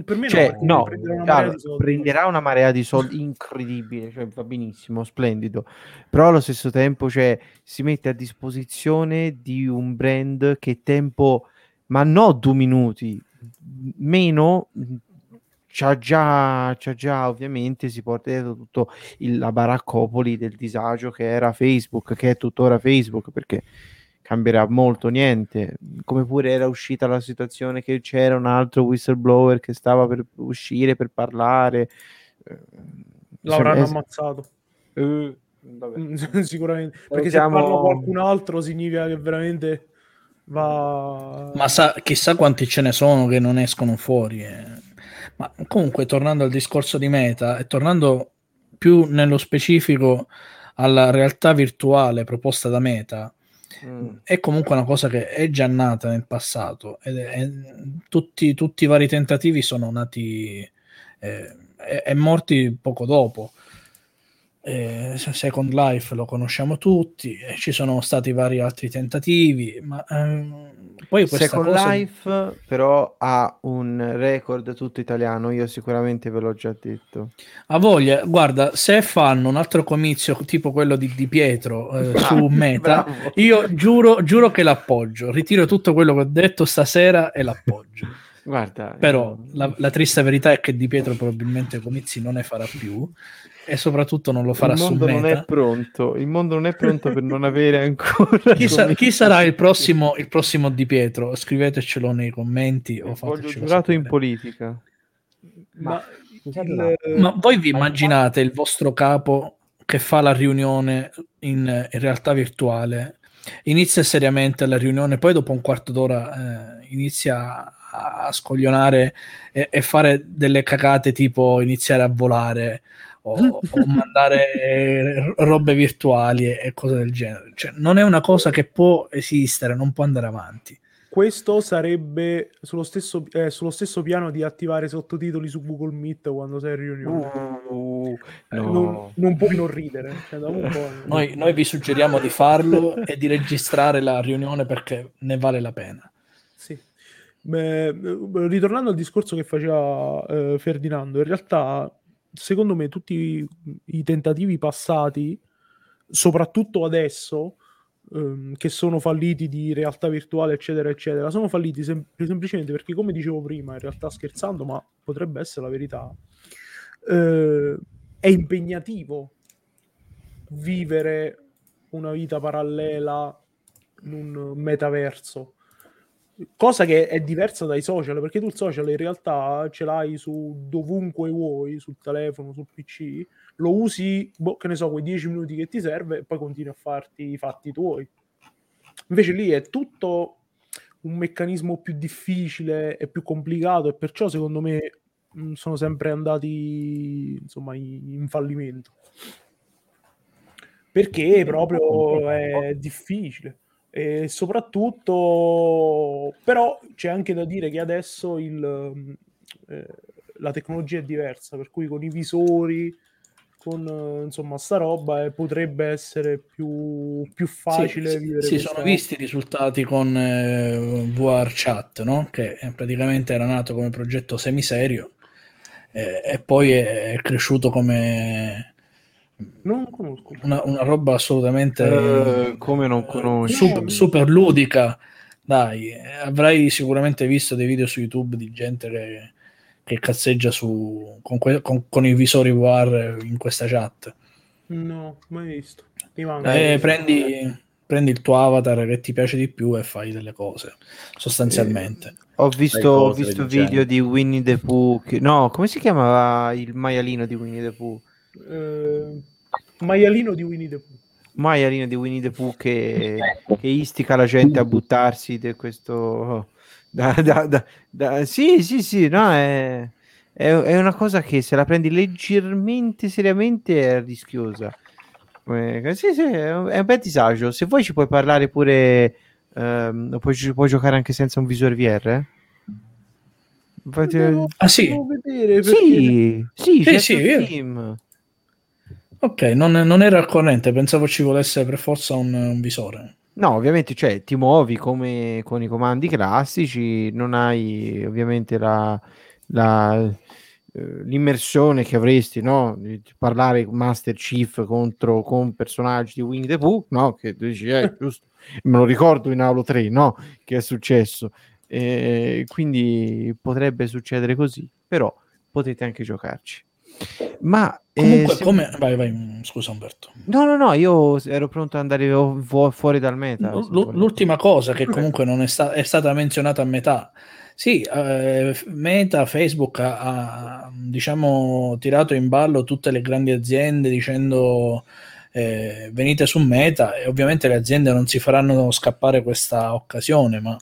Per me Cioè, perché no, prenderà una marea di soldi. prenderà una marea di soldi incredibile, cioè va benissimo, splendido, però allo stesso tempo cioè, si mette a disposizione di un brand che tempo, ma no due minuti, meno, c'ha già, c'ha già ovviamente, si porta dietro tutto il- la baraccopoli del disagio che era Facebook, che è tuttora Facebook, perché cambierà molto niente, come pure era uscita la situazione che c'era un altro whistleblower che stava per uscire per parlare. eh, L'avranno insomma, ammazzato. eh, vabbè. Mm, Sicuramente. Perché se Salutiamo- parla qualcun altro significa che veramente va... Ma sa, chissà quanti ce ne sono che non escono fuori. eh. Ma comunque, tornando al discorso di Meta e tornando più nello specifico alla realtà virtuale proposta da Meta, Mm. è comunque una cosa che è già nata nel passato ed è- è- tutti, tutti i vari tentativi sono nati eh, e, e morti poco dopo. Eh, Second Life lo conosciamo tutti, e ci sono stati vari altri tentativi, ma ehm, poi questa Second cosa Life però ha un record tutto italiano, io sicuramente ve l'ho già detto. ha voglia. Guarda, se fanno un altro comizio tipo quello di, di Pietro eh, su Meta, Bravo. io giuro, giuro che l'appoggio. Ritiro tutto quello che ho detto stasera e l'appoggio. Guarda, Però io- la, la triste verità è che Di Pietro probabilmente Comizi non ne farà più e soprattutto non lo farà il su mondo non è pronto. Il mondo non è pronto per non avere ancora. Chi, sa- chi sarà il prossimo, il prossimo Di Pietro? Scrivetecelo nei commenti o Voglio giurato in politica. Ma, il-. Ma voi vi immaginate il vostro capo che fa la riunione in, in realtà virtuale, inizia seriamente la riunione, poi dopo un quarto d'ora eh, inizia a, scoglionare e, e fare delle cacate tipo iniziare a volare o, o mandare robe virtuali e, e cose del genere. Cioè, non è una cosa che può esistere, non può andare avanti. questo sarebbe sullo stesso, eh, sullo stesso piano di attivare sottotitoli su Google Meet quando sei in riunione. Uh, Eh, no. non, non puoi non ridere. cioè, da un po'. Noi, noi vi suggeriamo di farlo e di registrare la riunione perché ne vale la pena. Sì. Beh, ritornando al discorso che faceva eh, Ferdinando, in realtà, secondo me, tutti i, i tentativi passati, soprattutto adesso, ehm, che sono falliti di realtà virtuale, eccetera, eccetera, sono falliti sem- semplicemente perché, come dicevo prima, in realtà scherzando, ma potrebbe essere la verità, eh, è impegnativo vivere una vita parallela in un metaverso cosa che è diversa dai social perché tu il social in realtà ce l'hai su dovunque vuoi sul telefono sul pc lo usi boh, che ne so quei 10 minuti che ti serve e poi continui a farti i fatti tuoi. Invece lì è tutto un meccanismo più difficile e più complicato e perciò secondo me mh, sono sempre andati insomma in in fallimento. Perché proprio è difficile e soprattutto però c'è anche da dire che adesso il, eh, la tecnologia è diversa per cui con i visori con eh, insomma sta roba eh, potrebbe essere più, più facile Sì, vivere si questa- sono visti i risultati con eh, VR Chat, no? che eh, praticamente era nato come progetto semiserio eh, e poi è cresciuto come non conosco una, una roba assolutamente Eh, come non conosci? super, super ludica. Dai, eh, avrai sicuramente visto dei video su YouTube di gente che, che cazzeggia su, con, que- con- con i visori VR in questa chat. no mai visto Eh, prendi, prendi il tuo avatar che ti piace di più e fai delle cose, sostanzialmente. Ho Sai visto, ho visto genere. video di Winnie the Pooh. che- No, come si chiamava il maialino di Winnie the Pooh? Eh, maialino di Winnie the Pooh Maialino di Winnie the Pooh che, che istica la gente a buttarsi di questo. da- da- da- da- Sì, sì, sì, no, è, è, è una cosa che se la prendi leggermente seriamente è rischiosa. Eh, Sì, sì, è un, è un bel disagio. Se vuoi ci puoi parlare pure. ehm, puoi, puoi giocare anche senza un visore VR? eh? Infatti- Devo- Ah sì, vedere perché- Sì, sì, c'è sì, io- Steam. Ok, non, non ero al corrente, pensavo ci volesse per forza un, un visore. No, ovviamente, cioè, ti muovi come con i comandi classici, non hai ovviamente la, la, eh, l'immersione che avresti, no? Di parlare Master Chief contro con personaggi di Winnie the Pooh, no? Che tu dici, eh, giusto, me lo ricordo in Halo 3, no? Che è successo. E quindi potrebbe succedere così, però potete anche giocarci. Ma eh, Comunque, se- come... Vai, vai, scusa Umberto. No, no, no, io ero pronto ad andare fu- fu- fuori dal meta. L- l-. L'ultima cosa che comunque non è, sta- è stata menzionata a metà. Sì, eh, Meta, Facebook ha, ha, diciamo tirato in ballo tutte le grandi aziende dicendo eh, venite su Meta e ovviamente le aziende non si faranno scappare questa occasione, ma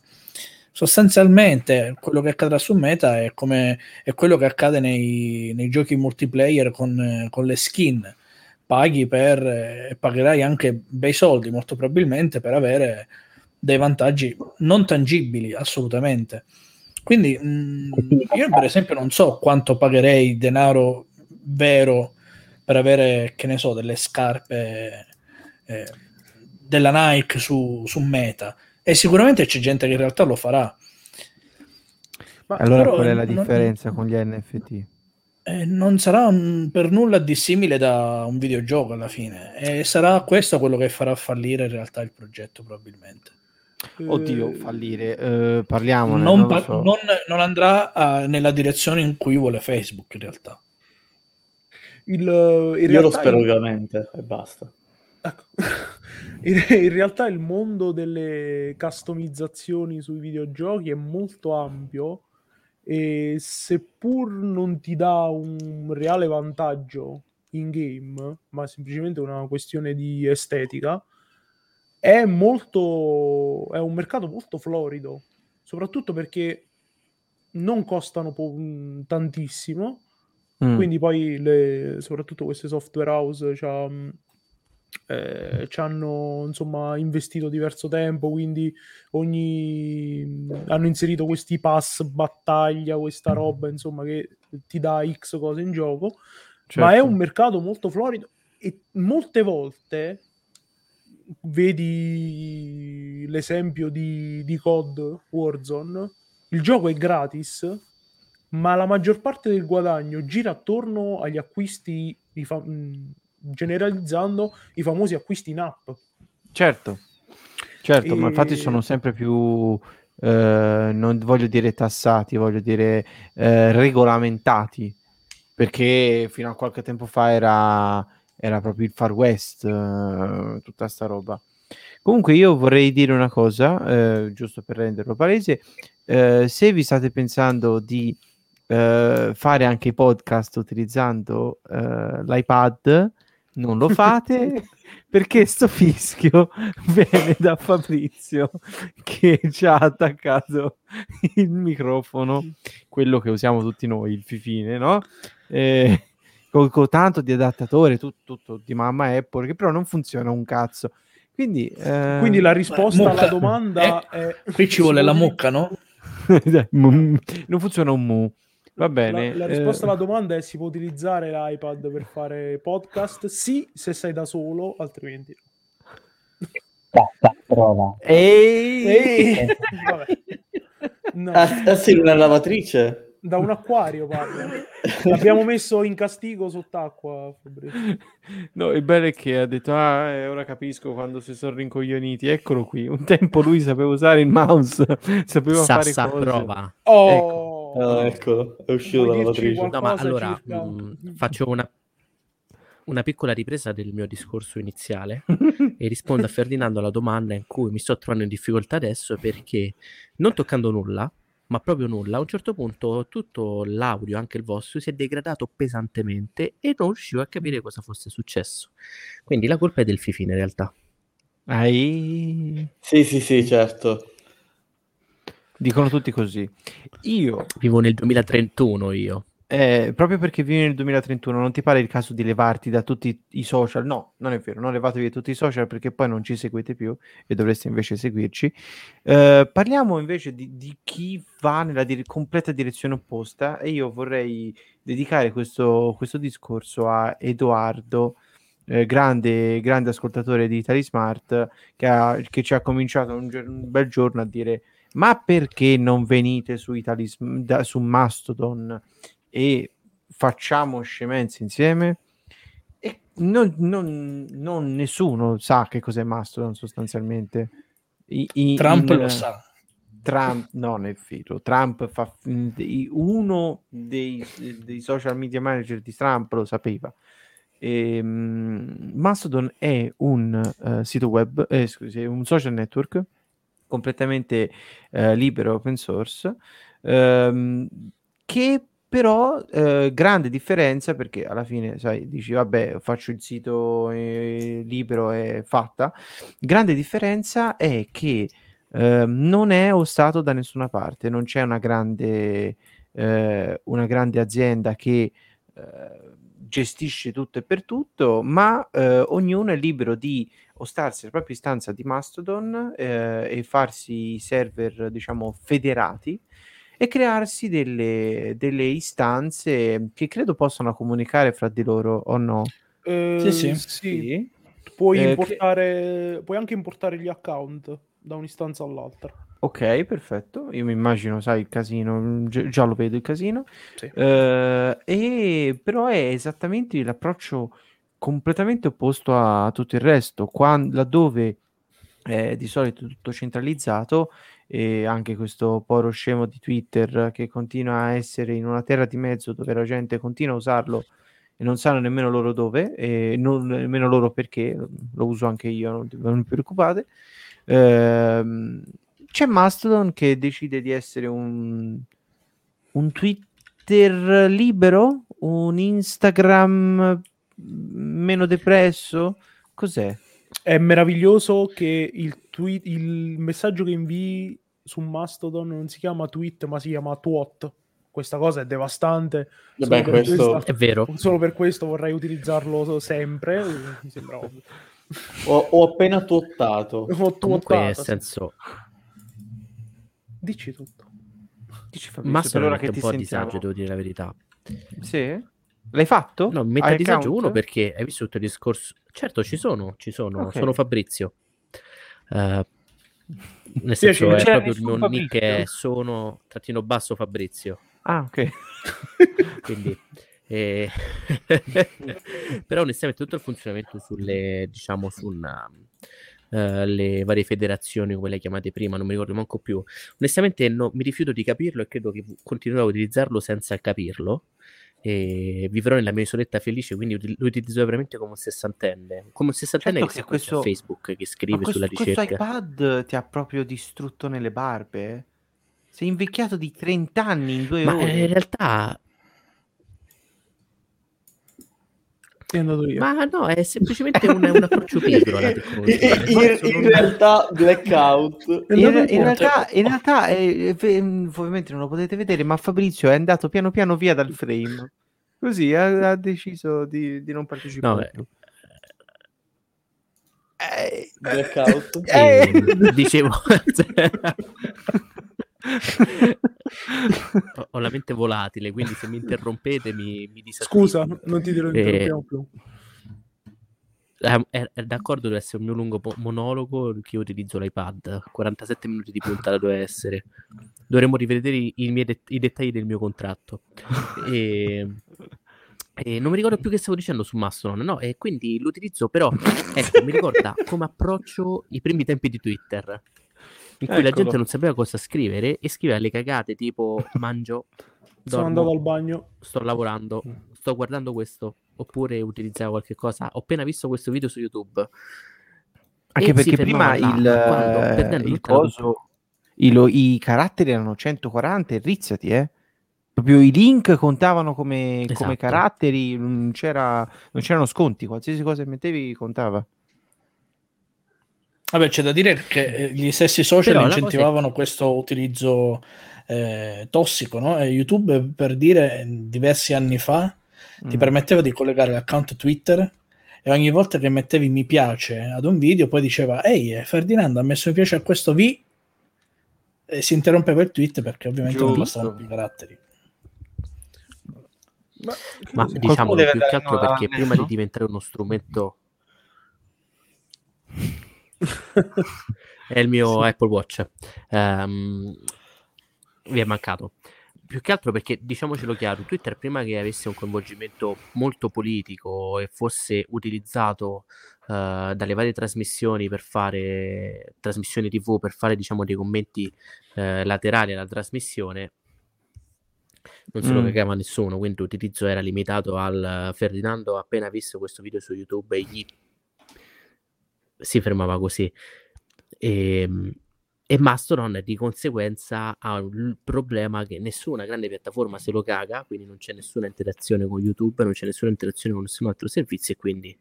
sostanzialmente quello che accadrà su Meta è come è quello che accade nei, nei giochi multiplayer con, con le skin. Paghi per e pagherai anche bei soldi, molto probabilmente, per avere dei vantaggi non tangibili, assolutamente. Quindi mh, io per esempio non so quanto pagherei denaro vero per avere, che ne so, delle scarpe eh, della Nike su, su Meta. E sicuramente c'è gente che in realtà lo farà. Ma Allora, però qual è la non- differenza con gli NFT? Eh, non sarà un- per nulla dissimile da un videogioco alla fine. E sarà questo quello che farà fallire in realtà il progetto, probabilmente. Oddio, Eh, fallire, eh, parliamone. non, non lo so. non- non andrà eh, nella direzione in cui vuole Facebook in realtà. il, in Io lo realtà spero il- vivamente e basta. Ecco. In, realtà il mondo delle customizzazioni sui videogiochi è molto ampio e seppur non ti dà un reale vantaggio in game, ma semplicemente una questione di estetica, è molto è un mercato molto florido, soprattutto perché non costano po- mh, tantissimo Mm. quindi poi le- soprattutto queste software house mh, eh, ci hanno insomma investito diverso tempo quindi ogni hanno inserito questi pass battaglia questa roba insomma che ti dà x cose in gioco. Ma è Certo. un mercato molto florido e molte volte vedi l'esempio di, di COD Warzone. Il gioco è gratis ma la maggior parte del guadagno gira attorno agli acquisti i fa- mh, generalizzando i famosi acquisti in app Certo, certo, ma infatti E- sono sempre più, eh, non voglio dire tassati, voglio dire eh, regolamentati, perché fino a qualche tempo fa era, era proprio il Far West, eh, tutta sta roba. Comunque io vorrei dire una cosa, eh, giusto per renderlo palese, eh, se vi state pensando di eh, fare anche i podcast utilizzando l'iPad, non lo fate perché sto fischio viene da Fabrizio che ci ha attaccato il microfono, quello che usiamo tutti noi, il fifine, no? Eh, con, con tanto di adattatore, tut- tutto di mamma Apple, che però non funziona un cazzo. Quindi, eh, quindi la risposta mucca. alla domanda Eh, è Qui ci vuole la mucca, no? Non funziona un mu. Va bene. La, la eh, risposta alla domanda è si può utilizzare l'iPad per fare podcast? Sì, se sei da solo, altrimenti no. Basta, prova. Ehi! Ehi! Vabbè. No, Ah, ah, sì, una lavatrice? da un acquario parla. L'abbiamo messo in castigo sott'acqua, Fabrizio. No, il bello è che ha detto, ah, eh, ora capisco quando si sono rincoglioniti. Eccolo qui. Un tempo lui sapeva usare il mouse, sapeva fare Sassa cose. prova. Oh! Ah, eccolo, è uscito dalla lavatrice. No, ma allora circa- mh, faccio una, una piccola ripresa del mio discorso iniziale e rispondo a Ferdinando alla domanda in cui mi sto trovando in difficoltà adesso perché non toccando nulla, ma proprio nulla, a un certo punto tutto l'audio, anche il vostro, si è degradato pesantemente e non riuscivo a capire cosa fosse successo. Quindi la colpa è del Fifine in realtà. Ai... Sì, sì, sì, certo. Dicono tutti così. Io, Vivo nel 2031 io. eh, proprio perché vivi nel 2031, non ti pare il caso di levarti da tutti i social? No, non è vero, non levatevi da tutti i social perché poi non ci seguite più e dovreste invece seguirci. Eh, parliamo invece di, di chi va nella dire- completa direzione opposta e io vorrei dedicare questo, questo discorso a Edoardo, eh, grande, grande ascoltatore di Italy Smart, che, ha- che ci ha cominciato un, un bel giorno a dire ma perché non venite su, Italy, Sm- da- su Mastodon e facciamo scemenze insieme? E non, non- non nessuno sa che cos'è Mastodon sostanzialmente. I- i- Trump in- lo sa. Trump, non è vero, Trump fa uno dei, dei social media manager di Trump lo sapeva. Ehm, Mastodon è un eh, sito web, eh, scusi, è un social network completamente eh, libero, open source, ehm, che però eh, grande differenza perché alla fine, sai, dici vabbè, faccio il sito eh, libero e fatta. Grande differenza è che eh, non è ostato da nessuna parte, non c'è una grande, eh, una grande azienda che eh, gestisce tutto e per tutto, ma eh, ognuno è libero di ostarsi la propria istanza di Mastodon eh, e farsi i server, diciamo, federati e crearsi delle, delle istanze che credo possano comunicare fra di loro o no. Eh, Sì, sì. sì. Puoi, Eh, che- importare, puoi anche importare gli account da un'istanza all'altra. Ok, perfetto. Io mi immagino, sai, il casino, gi- già lo vedo il casino. Sì. Eh, e però è esattamente l'approccio completamente opposto a tutto il resto, quan- laddove è di solito tutto centralizzato e anche questo poro scemo di Twitter che continua a essere in una terra di mezzo dove la gente continua a usarlo e non sanno nemmeno loro dove e non nemmeno loro perché, lo uso anche io, non, non vi preoccupate. Ehm, c'è Mastodon che decide di essere un, un Twitter libero, un Instagram meno depresso. Cos'è? È meraviglioso che il, tweet, il messaggio che invii su Mastodon non si chiama tweet ma si chiama twat. Questa cosa è devastante. Per questo- questa- È vero. Solo per questo vorrei utilizzarlo sempre. Mi sembra ovvio. Ho, ho appena tuottato. Ho Comunque, nel senso, Dici tutto. Dici Fabrizio, Mastodon per ora mette che un ti po' a sentiamo. disagio, devo dire la verità. Sì? L'hai fatto? No, Hai a disagio uno perché hai visto tutto il discorso. Certo, ci sono, ci sono. Ok. Sono Fabrizio. Eh, nel senso, è proprio il mio nick è sono trattino basso Fabrizio. Ah, ok. Quindi, eh, però onestamente tutto il funzionamento sulle, diciamo, su una, eh, le varie federazioni, come le chiamate prima, non mi ricordo manco più. Onestamente no- mi rifiuto di capirlo e credo che continuerò a utilizzarlo senza capirlo. E vivrò nella mia isoletta felice, quindi lo utilizzerò veramente come un sessantenne. Come un sessantenne Certo che che questo- Facebook che scrive questo, sulla questo ricerca. iPad ti ha proprio distrutto nelle barbe? Sei invecchiato di 30 anni in due Ma ore. eh, in realtà È andato via. Ma no, è semplicemente un, un approccio pigro alla tecnologia. nel in, in realtà blackout. È In, andato in realtà, in realtà eh, eh, ovviamente non lo potete vedere, ma Fabrizio è andato piano piano via dal frame. Così ha, ha deciso di, di non partecipare No, eh. Eh, Blackout. eh, eh, dicevo, ho, ho la mente volatile, quindi se mi interrompete mi, mi disattivo. Scusa, non ti dirò Eh, interrompiamo più. È, è d'accordo, deve essere un mio lungo po- monologo che io utilizzo l'iPad. 47 minuti di puntata deve essere. Dovremmo rivedere i, i miei det- i dettagli del mio contratto. E, e non mi ricordo più che stavo dicendo su Mastodon, no? E quindi l'utilizzo, però, ecco, mi ricorda come approccio i primi tempi di Twitter, in cui la Eccolo. gente non sapeva cosa scrivere e scriveva le cagate tipo mangio, Sono dormo, andato al bagno. sto lavorando, sto guardando questo, oppure utilizzavo qualche cosa, ho appena visto questo video su YouTube. Anche E perché prima là, il, quando, eh, il la coso, i, lo- i caratteri erano 140 e rizzati, eh. Proprio i link contavano come, come Esatto. caratteri, non, c'era, non c'erano sconti, qualsiasi cosa mettevi contava. Vabbè, c'è da dire che eh, gli stessi social Però la cosa è- incentivavano questo utilizzo eh, tossico, no? E YouTube, per dire, diversi anni fa ti Mm. permetteva di collegare l'account Twitter e ogni volta che mettevi mi piace ad un video poi diceva ehi eh, Ferdinando ha messo mi piace a questo V e si interrompeva il tweet perché ovviamente non Giusto. bastavano più i caratteri Ma, Ma deve più che altro perché prima di diventare uno strumento è il mio Apple Watch. Ehm, vi è mancato. Più che altro perché, diciamocelo chiaro, Twitter prima che avesse un coinvolgimento molto politico e fosse utilizzato eh, dalle varie trasmissioni per fare trasmissioni TV, per fare diciamo dei commenti eh, laterali alla trasmissione, non se lo Mm. cagava nessuno, quindi l'utilizzo era limitato al Ferdinando appena visto questo video su YouTube e gli si fermava così. E, e Mastodon di conseguenza ha il problema che nessuna grande piattaforma se lo caga, quindi non c'è nessuna interazione con YouTube, non c'è nessuna interazione con nessun altro servizio e quindi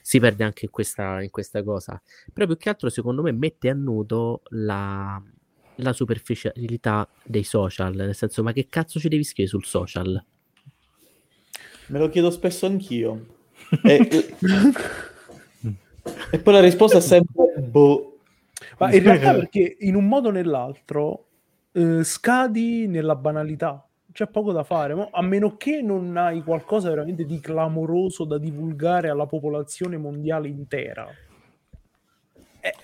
si perde anche in questa, in questa cosa. Però più che altro secondo me mette a nudo la, la superficialità dei social, nel senso ma che cazzo ci devi scrivere sul social? Me lo chiedo spesso anch'io. E, e poi la risposta è sempre boh. Ma in realtà perché in un modo o nell'altro eh, scadi nella banalità. C'è poco da fare, mo- a meno che non hai qualcosa veramente di clamoroso da divulgare alla popolazione mondiale intera. Eh,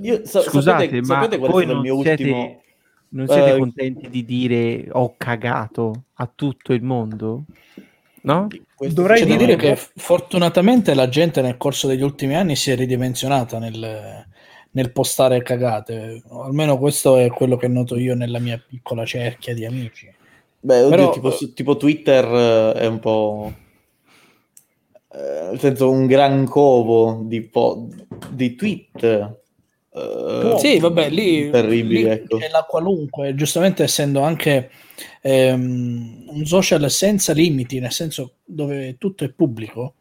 io- sa- Scusate, sapete, ma sapete qual è voi non mio siete, ultimo... non siete eh, contenti di dire ho cagato a tutto il mondo? No? Dovrei da dire che fortunatamente la gente nel corso degli ultimi anni si è ridimensionata nel, nel postare cagate. Almeno questo è quello che noto io nella mia piccola cerchia di amici. Beh, oddio, Però- tipo, su- tipo Twitter eh, è un po'... eh, nel senso, un gran covo di, po- di tweet. eh, Sì, vabbè, lì, Terribili, lì ecco. c'è la qualunque, giustamente essendo anche ehm, un social senza limiti, nel senso dove tutto è pubblico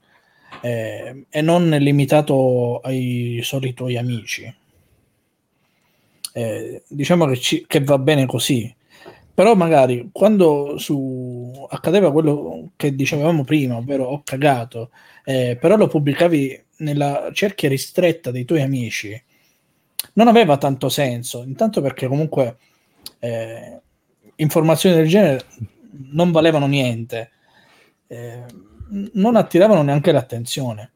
eh, e non limitato ai soli tuoi amici. Eh, diciamo che, ci- che va bene così. Però magari quando su, accadeva quello che dicevamo prima, ovvero ho cagato, eh, però lo pubblicavi nella cerchia ristretta dei tuoi amici, non aveva tanto senso. Intanto perché comunque eh, informazioni del genere non valevano niente, eh, non attiravano neanche l'attenzione.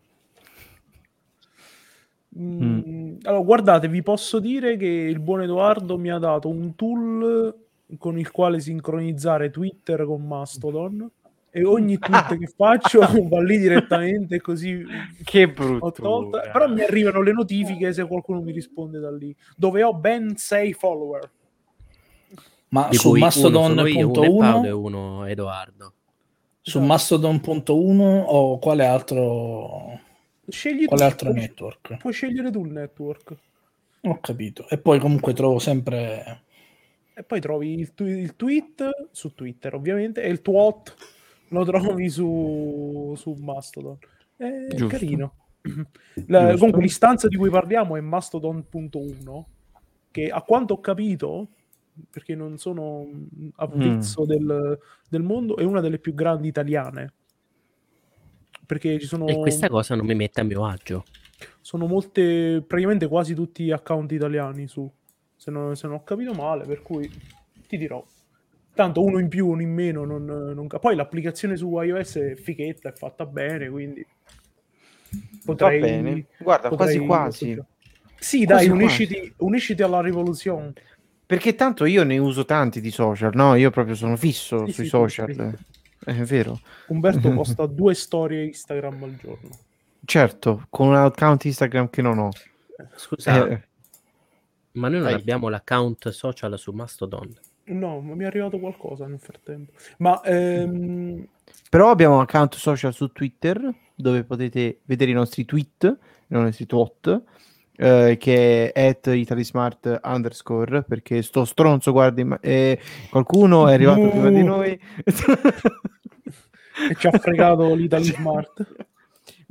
Mm, Allora, guardate, vi posso dire che il buon Edoardo mi ha dato un tool con il quale sincronizzare Twitter con Mastodon e ogni tweet che faccio va lì direttamente così Che brutto. però mi arrivano le notifiche se qualcuno mi risponde da lì dove ho ben 6 follower Ma Di su cui uno sono io, uno è Paolo e Mastodon.1 uno Edoardo. su Mastodon.1 o quale altro scegli quale tu, altro puoi, network? puoi scegliere tu il network Ho capito. E poi comunque trovo sempre e poi trovi il, tu- il tweet su Twitter ovviamente e il twat lo trovi su, su Mastodon è Giusto. carino La- comunque l'istanza di cui parliamo è Mastodon.1 che a quanto ho capito perché non sono mm, avvezzo del, del mondo è una delle più grandi italiane perché ci sono E questa cosa non mi mette a mio agio. sono molte, praticamente quasi tutti account italiani su, se non, se non ho capito male, per cui ti dirò. Tanto uno in più, uno in meno, non, non poi l'applicazione su iOS è fighetta, è fatta bene, quindi potrei... Va bene. Guarda, potrei- quasi quasi. Sì, Quasi dai, quasi. unisciti, unisciti alla rivoluzione. Perché tanto io ne uso tanti di social, no? Io proprio sono fisso Sì, sui sì, social. sì. È vero. Umberto posta due storie Instagram al giorno. Certo, con un account Instagram che non ho. Scusa, Eh, ma noi non vai. abbiamo l'account social su Mastodon. No, ma mi è arrivato qualcosa nel frattempo. Ma ehm, Però abbiamo un account social su Twitter dove potete vedere i nostri tweet, i nostri tweet, eh, che è at italismart underscore, perché sto stronzo, guardi, ma- eh, qualcuno è arrivato prima di noi. e ci ha fregato l'Italy Smart.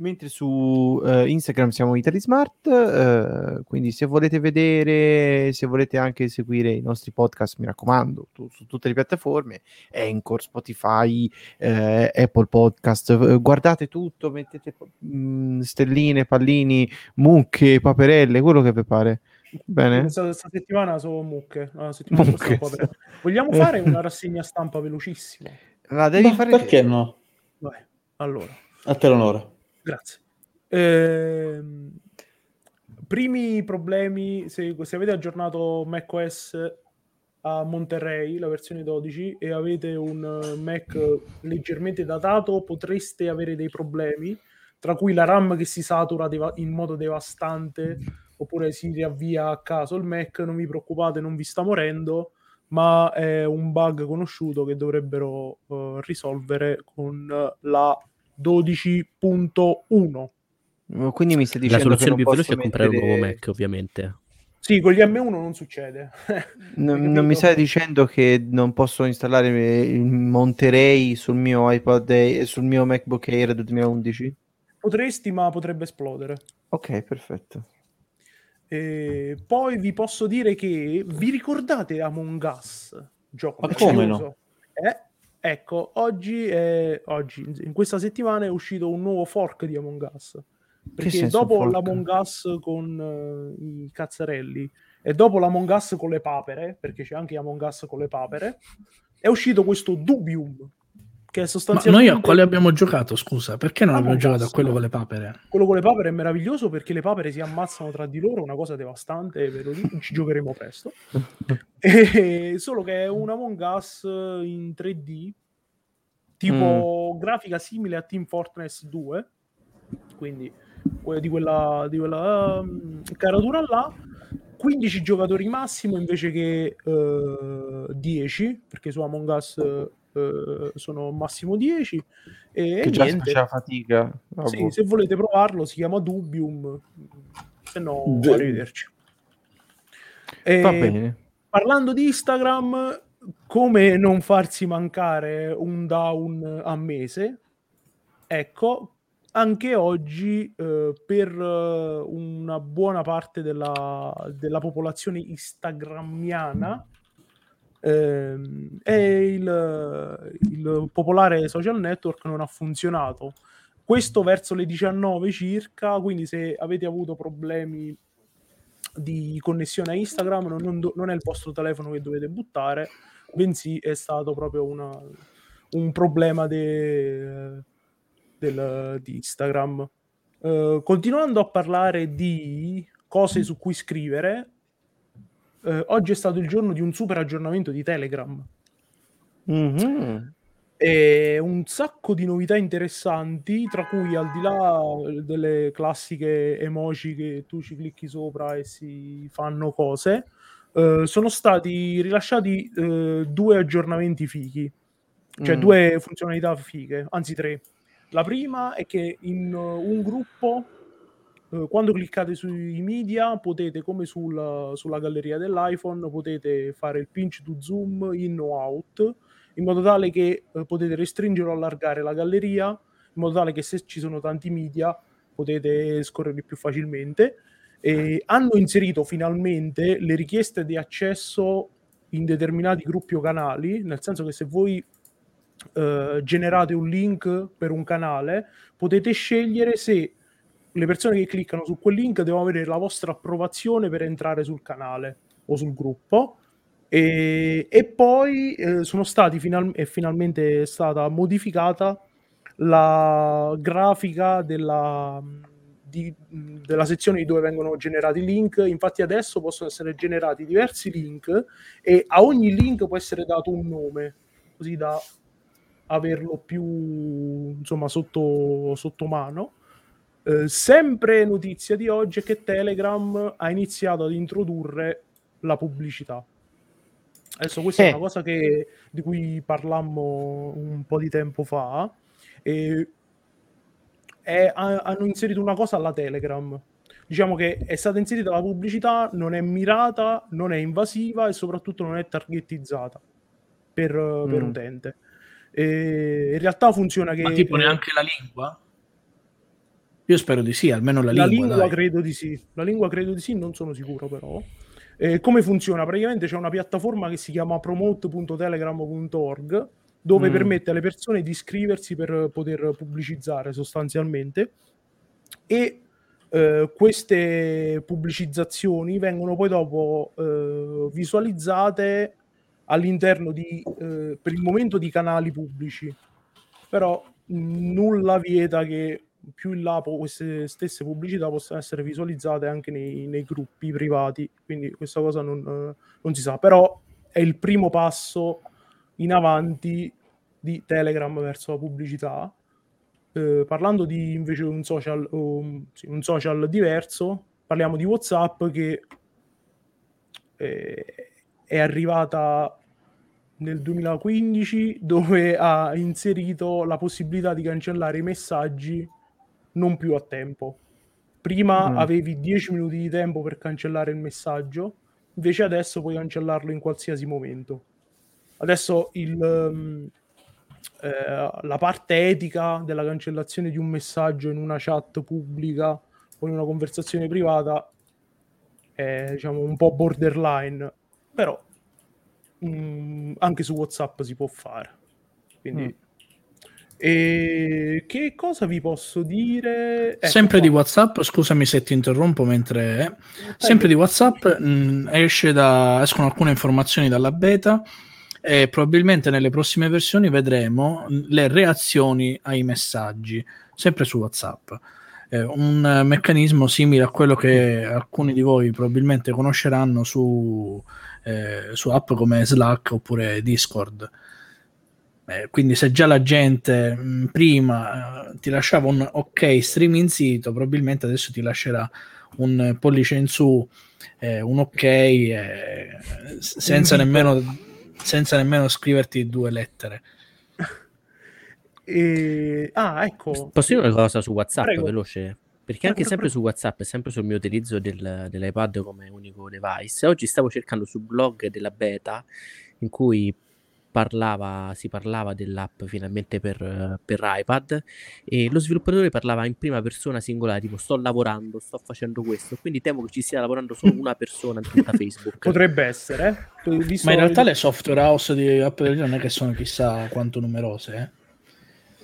Mentre su eh, Instagram siamo ItaliSmart, eh, quindi se volete vedere, se volete anche seguire i nostri podcast, mi raccomando, tu- su tutte le piattaforme, Anchor, Spotify, eh, Apple Podcast, eh, guardate tutto, mettete mm, stelline, pallini, mucche, paperelle, quello che vi pare. Bene? Questa, settimana sono mucche. la settimana scorsa Mucche. Vogliamo fare una rassegna stampa velocissima? La devi Ma fare perché no? Vai, allora, A te l'onore. Grazie. Ehm, primi problemi, se, se avete aggiornato macOS a Monterey, la versione 12, e avete un Mac leggermente datato, potreste avere dei problemi, tra cui la RAM che si satura deva- in modo devastante, oppure si riavvia a caso il Mac, non vi preoccupate, non vi sta morendo, ma è un bug conosciuto che dovrebbero eh, risolvere con la 12.1. Quindi mi stai La dicendo che soluzione non più veloce è comprare un nuovo Mac, ovviamente. Sì, con gli M1 non succede. Non, non mi stai dicendo che non posso installare il Monterey sul mio iPod e sul mio MacBook Air del 2011? Potresti, ma potrebbe esplodere. Ok, perfetto. E poi vi posso dire che vi ricordate Among Us? Gioco Ma come meraviglioso? Eh, ecco, oggi, è, oggi, in questa settimana è uscito un nuovo fork di Among Us. Perché dopo fork? l'Among Us con eh, i cazzarelli e dopo l'Among Us con le papere, perché c'è anche Among Us con le papere, è uscito questo Dubium, che è Ma sostanzialmente... noi a quale abbiamo giocato, scusa? Perché non abbiamo Among giocato a quello con le papere? Quello con le papere è meraviglioso perché le papere si ammazzano tra di loro, una cosa devastante, ve lo dico, ci giocheremo presto. E- solo che è un Among Us in 3D, tipo grafica simile a Team Fortress 2, quindi di quella, di quella um, caratura là, 15 giocatori massimo invece che eh, 10, perché su Among Us eh, sono massimo 10. E Che già niente. faceva fatica. Sì, se volete provarlo si chiama Dubium, se no Beh. arrivederci. E Va bene. Parlando di Instagram, come non farsi mancare un down a mese? Ecco, anche oggi eh, per eh, una buona parte della, della popolazione instagrammiana e il, il popolare social network non ha funzionato. Questo verso le 19 circa, quindi se avete avuto problemi di connessione a Instagram non, non non è il vostro telefono che dovete buttare, bensì è stato proprio una- un problema de- del- di Instagram. Eh, continuando a parlare di cose su cui scrivere, eh, oggi è stato il giorno di un super aggiornamento di Telegram Mhm. e un sacco di novità interessanti, tra cui al di là delle classiche emoji che tu ci clicchi sopra e si fanno cose, eh, sono stati rilasciati eh, due aggiornamenti fighi, cioè Mm. due funzionalità fighe, anzi tre. La prima è che in uh, un gruppo, eh, quando cliccate sui media, potete, come sul- sulla galleria dell'iPhone, potete fare il pinch to zoom in o out, in modo tale che eh, potete restringere o allargare la galleria, in modo tale che se ci sono tanti media potete scorrerli più facilmente. E hanno inserito finalmente le richieste di accesso in determinati gruppi o canali, nel senso che se voi eh, generate un link per un canale, potete scegliere se le persone che cliccano su quel link devono avere la vostra approvazione per entrare sul canale o sul gruppo. E, e poi eh, sono stati final- è finalmente stata modificata la grafica della, di- della sezione di dove vengono generati i link. Infatti, adesso possono essere generati diversi link e a ogni link può essere dato un nome, così da averlo più insomma sotto, sotto mano. Eh, sempre notizia di oggi è che Telegram ha iniziato ad introdurre la pubblicità. Adesso questa è Eh. una cosa che- di cui parlammo un po' di tempo fa. E è- ha- hanno inserito una cosa alla Telegram. Diciamo che è stata inserita la pubblicità, non è mirata, non è invasiva e soprattutto non è targetizzata per, per Mm. utente. E in realtà funziona che Ma tipo neanche la lingua? Io spero di sì, almeno la, la lingua. lingua credo di sì. La lingua credo di sì, non sono sicuro però. Eh, come funziona? Praticamente c'è una piattaforma che si chiama promote.telegram.org dove Mm. permette alle persone di iscriversi per poter pubblicizzare sostanzialmente e eh, queste pubblicizzazioni vengono poi dopo eh, visualizzate all'interno di eh, per il momento di canali pubblici però mh, nulla vieta che più in là queste stesse pubblicità possano essere visualizzate anche nei, nei gruppi privati quindi questa cosa non, non si sa. Però è il primo passo in avanti di Telegram verso la pubblicità. Eh, parlando di invece un social, um, sì, un social diverso, parliamo di WhatsApp che eh, è arrivata nel 2015 dove ha inserito la possibilità di cancellare i messaggi non più a tempo. Prima Mm. avevi 10 minuti di tempo per cancellare il messaggio, invece adesso puoi cancellarlo in qualsiasi momento. Adesso il, ehm, eh, la parte etica della cancellazione di un messaggio in una chat pubblica o in una conversazione privata è diciamo un po' borderline, però mm, anche su WhatsApp si può fare. Quindi, Mm. E che cosa vi posso dire? Ecco Sempre qua. di WhatsApp, scusami se ti interrompo mentre... eh. Sempre di WhatsApp mh, esce da, escono alcune informazioni dalla beta e probabilmente nelle prossime versioni vedremo mh, le reazioni ai messaggi, sempre su WhatsApp. Eh, un meccanismo simile a quello che alcuni di voi probabilmente conosceranno su, eh, su app come Slack oppure Discord. Eh, quindi se già la gente mh, prima eh, ti lasciava un ok streaming sito, probabilmente adesso ti lascerà un pollice in su eh, un ok eh, senza, nemmeno, senza nemmeno scriverti due lettere. E... Ah, ecco. Posso dire una cosa su WhatsApp Prego. veloce? Perché anche sempre su WhatsApp sempre sul mio utilizzo del- dell'iPad come unico device, oggi stavo cercando sul blog della beta in cui parlava, si parlava dell'app finalmente per, per iPad e lo sviluppatore parlava in prima persona singolare, tipo sto lavorando, sto facendo questo, quindi temo che ci stia lavorando solo una persona in tutta Facebook. Potrebbe essere, eh. Ma in realtà le software house di Apple non è che sono chissà quanto numerose. eh.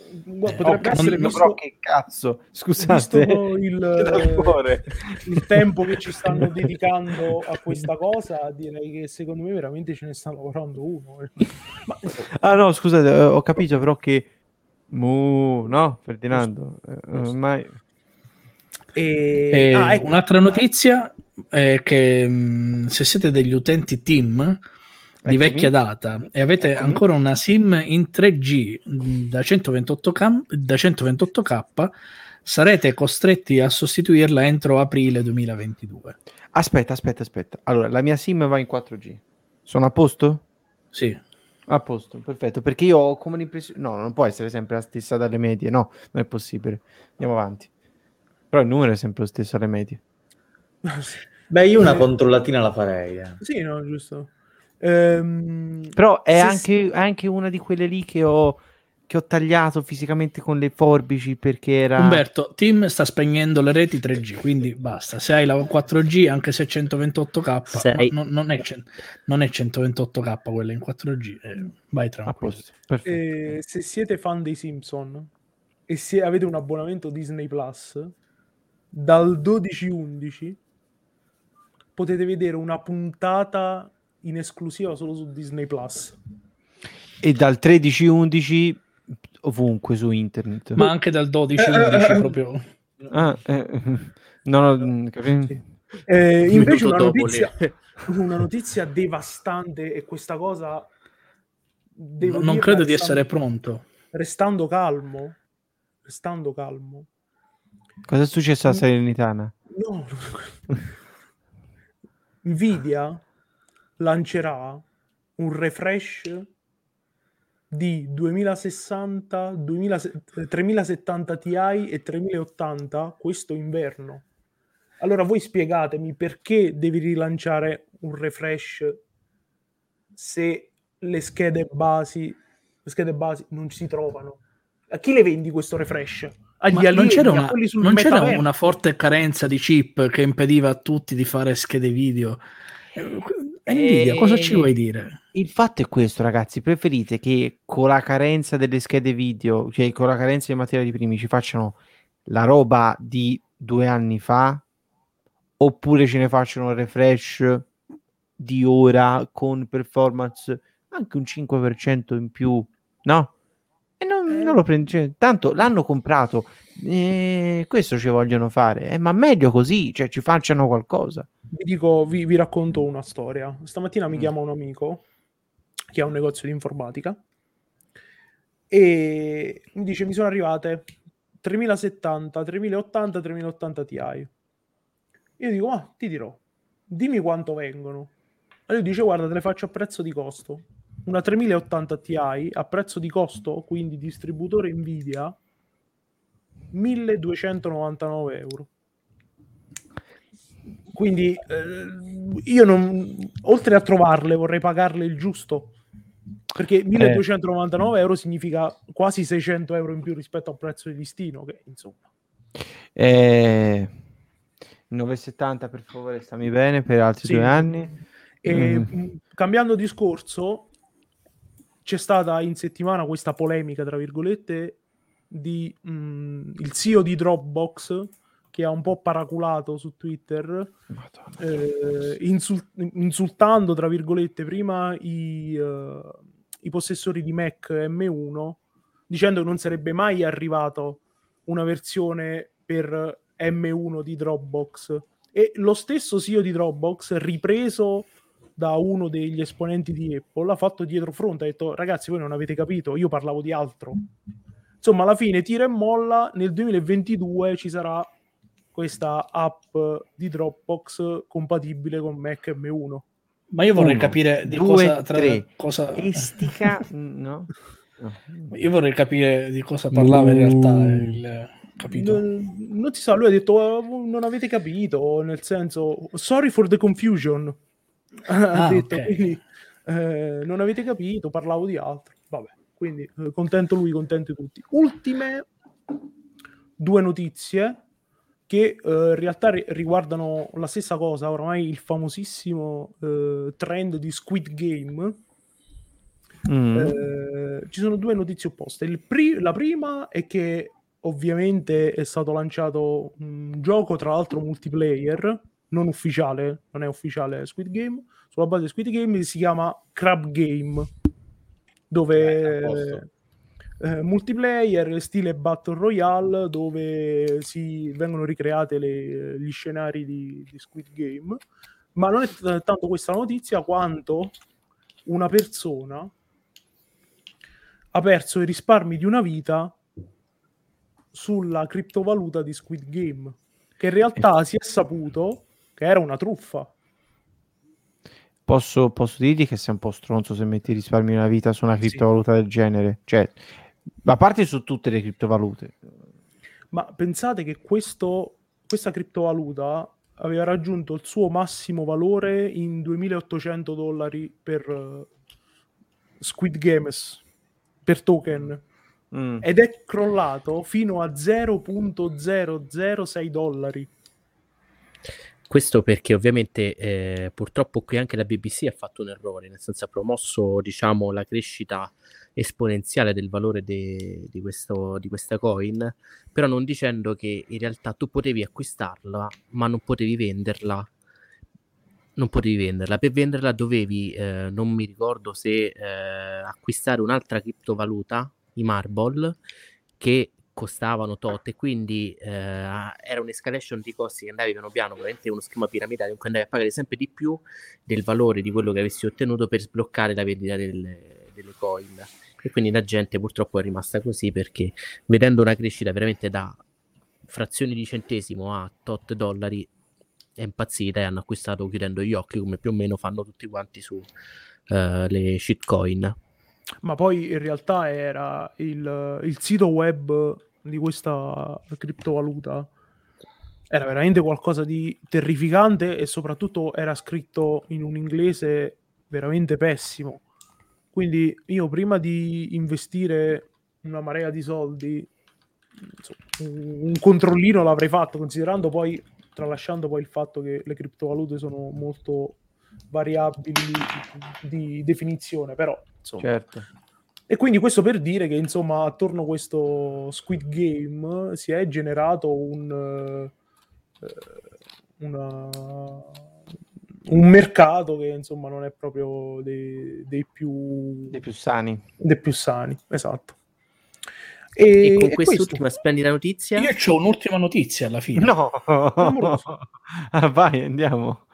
Eh, potrebbe ok, essere visto, Però che cazzo, scusate. il, il tempo che ci stanno dedicando a questa cosa, direi che secondo me veramente ce ne sta lavorando uno. eh. Ma Ah no, scusate, eh, ho capito però che... Mu, no, Ferdinando, ormai... e... E ah, ecco. Un'altra notizia è che mh, se siete degli utenti TIM di vecchia data e avete Eccomi. ancora una SIM in 3G mh, da 128K, da 128K sarete costretti a sostituirla entro aprile 2022. Aspetta, aspetta, aspetta. Allora, la mia SIM va in 4G. Sono a posto? Sì. A posto, perfetto. Perché io ho come l'impressione... No, non può essere sempre la stessa dalle medie. No, non è possibile. Andiamo avanti. Però il numero è sempre lo stesso alle medie. Beh, io una Eh. controllatina la farei. eh. Sì, no, giusto. Ehm, Però è anche, anche una di quelle lì che ho, che ho tagliato fisicamente con le forbici perché era... Umberto, TIM sta spegnendo le reti 3G, quindi basta. Se hai la 4G, anche se è 128K, Sei- no- no- non, è, non è 128K quella in 4G, eh, vai tranquillo. eh, se siete fan dei Simpson e se avete un abbonamento Disney Plus, dal 12-11 potete vedere una puntata in esclusiva solo su Disney Plus. E dal 13-11 ovunque su internet. Ma anche dal 12-11 proprio... Ah, eh, non ho mm, capito. Sì. Eh, invece Minuto una notizia, una notizia devastante e questa cosa devo non dirla credo di restando- essere pronto. restando calmo restando calmo Cosa è successo a Serenitana? no Nvidia lancerà un refresh di 2060 2000 3070 Ti e 3080 questo inverno allora voi spiegatemi perché devi rilanciare un refresh se le schede basi le schede basi non si trovano a chi le vendi questo refresh? Agli Ma non c'era, una, non c'era una forte carenza di chip che impediva a tutti di fare schede video. Eh, Nvidia, cosa ci vuoi dire? Il fatto è questo, ragazzi. Preferite che con la carenza delle schede video, cioè con la carenza dei materiali primi, ci facciano la roba di due anni fa? Oppure ce ne facciano un refresh di ora con performance anche un 5% in più? No? E non, non lo prendi. cioè, tanto l'hanno comprato. Eh, questo ci vogliono fare. Eh, ma meglio così, cioè ci facciano qualcosa. vi dico, vi, vi racconto una storia. Stamattina mi Mm. chiama un amico che ha un negozio di informatica e mi dice mi sono arrivate 3070, 3080, 3080 Ti. Io dico, ma ti dirò, dimmi quanto vengono. E lui dice, guarda, te le faccio a prezzo di costo. Una 3080 Ti a prezzo di costo, quindi distributore Nvidia, 1299 euro. Quindi eh, io non, oltre a trovarle, vorrei pagarle il giusto. Perché 1299 euro significa quasi 600 euro in più rispetto al prezzo di listino, che insomma. Eh, 9,70 per favore, stammi bene per altri Sì. due anni. E, Mm. mh, cambiando discorso, c'è stata in settimana questa polemica, tra virgolette, di mh, il CEO di Dropbox che ha un po' paraculato su Twitter, eh, insul- insultando, tra virgolette, prima i, eh, i possessori di Mac M1, dicendo che non sarebbe mai arrivato una versione per M1 di Dropbox. E lo stesso CEO di Dropbox, ripreso da uno degli esponenti di Apple, ha fatto dietro fronte, ha detto ragazzi voi non avete capito, io parlavo di altro. Insomma, alla fine tira e molla, nel 2022 ci sarà questa app di Dropbox compatibile con Mac M1. Ma io vorrei Uno, capire di due, cosa, tra- tre. cosa- Estica, no? No. Io vorrei capire di cosa parlava in realtà il capito. Non, non si sa, lui ha detto "Oh, non avete capito, nel senso sorry for the confusion. ha Ah, detto, ok. quindi eh, non avete capito, parlavo di altro. Quindi eh, contento lui, contenti tutti. Ultime due notizie che eh, in realtà ri- riguardano la stessa cosa, ormai il famosissimo eh, trend di Squid Game. Mm. Eh, ci sono due notizie opposte. Pri- la prima è che ovviamente è stato lanciato un gioco, tra l'altro multiplayer, non ufficiale, non è ufficiale Squid Game, sulla base di Squid Game si chiama Crab Game, dove eh, multiplayer stile Battle Royale dove si vengono ricreate le- gli scenari di, di Squid Game. Ma non è t- tanto questa notizia quanto una persona ha perso i risparmi di una vita sulla criptovaluta di Squid Game che in realtà si è saputo che era una truffa Posso, posso dirti che sei un po' stronzo se metti risparmi una vita su una Sì. criptovaluta del genere. Cioè, a parte su tutte le criptovalute. Ma pensate che questo, questa criptovaluta aveva raggiunto il suo massimo valore in 2800 dollari per eh, Squid Games, per token, Mm. ed è crollato fino a 0.006 dollari. Questo perché ovviamente eh, purtroppo qui anche la BBC ha fatto un errore, nel senso ha promosso diciamo, la crescita esponenziale del valore de- di, questo, di questa coin, però non dicendo che in realtà tu potevi acquistarla ma non potevi venderla. Non potevi venderla, per venderla dovevi, eh, non mi ricordo se eh, acquistare un'altra criptovaluta, i Marble, che costavano tot e quindi eh, era un'escalation di costi che andavi piano piano, veramente uno schema piramidale in cui andavi a pagare sempre di più del valore di quello che avessi ottenuto per sbloccare la vendita delle, delle coin. E quindi la gente purtroppo è rimasta così perché vedendo una crescita veramente da frazioni di centesimo a tot dollari è impazzita e hanno acquistato chiudendo gli occhi come più o meno fanno tutti quanti su eh, le shitcoin. Ma poi in realtà era il, il sito web di questa criptovaluta era veramente qualcosa di terrificante e soprattutto era scritto in un inglese veramente pessimo. Quindi io prima di investire una marea di soldi, un controllino l'avrei fatto, considerando poi, tralasciando poi il fatto che le criptovalute sono molto variabili di definizione, però insomma, Certo. e quindi questo per dire che insomma attorno a questo Squid Game si è generato un, eh, una- un mercato che insomma non è proprio dei, dei più, Dei più sani. dei più sani, esatto. E, E con quest'ultima splendida notizia, Io ho un'ultima notizia alla fine. No! Ah, vai, andiamo.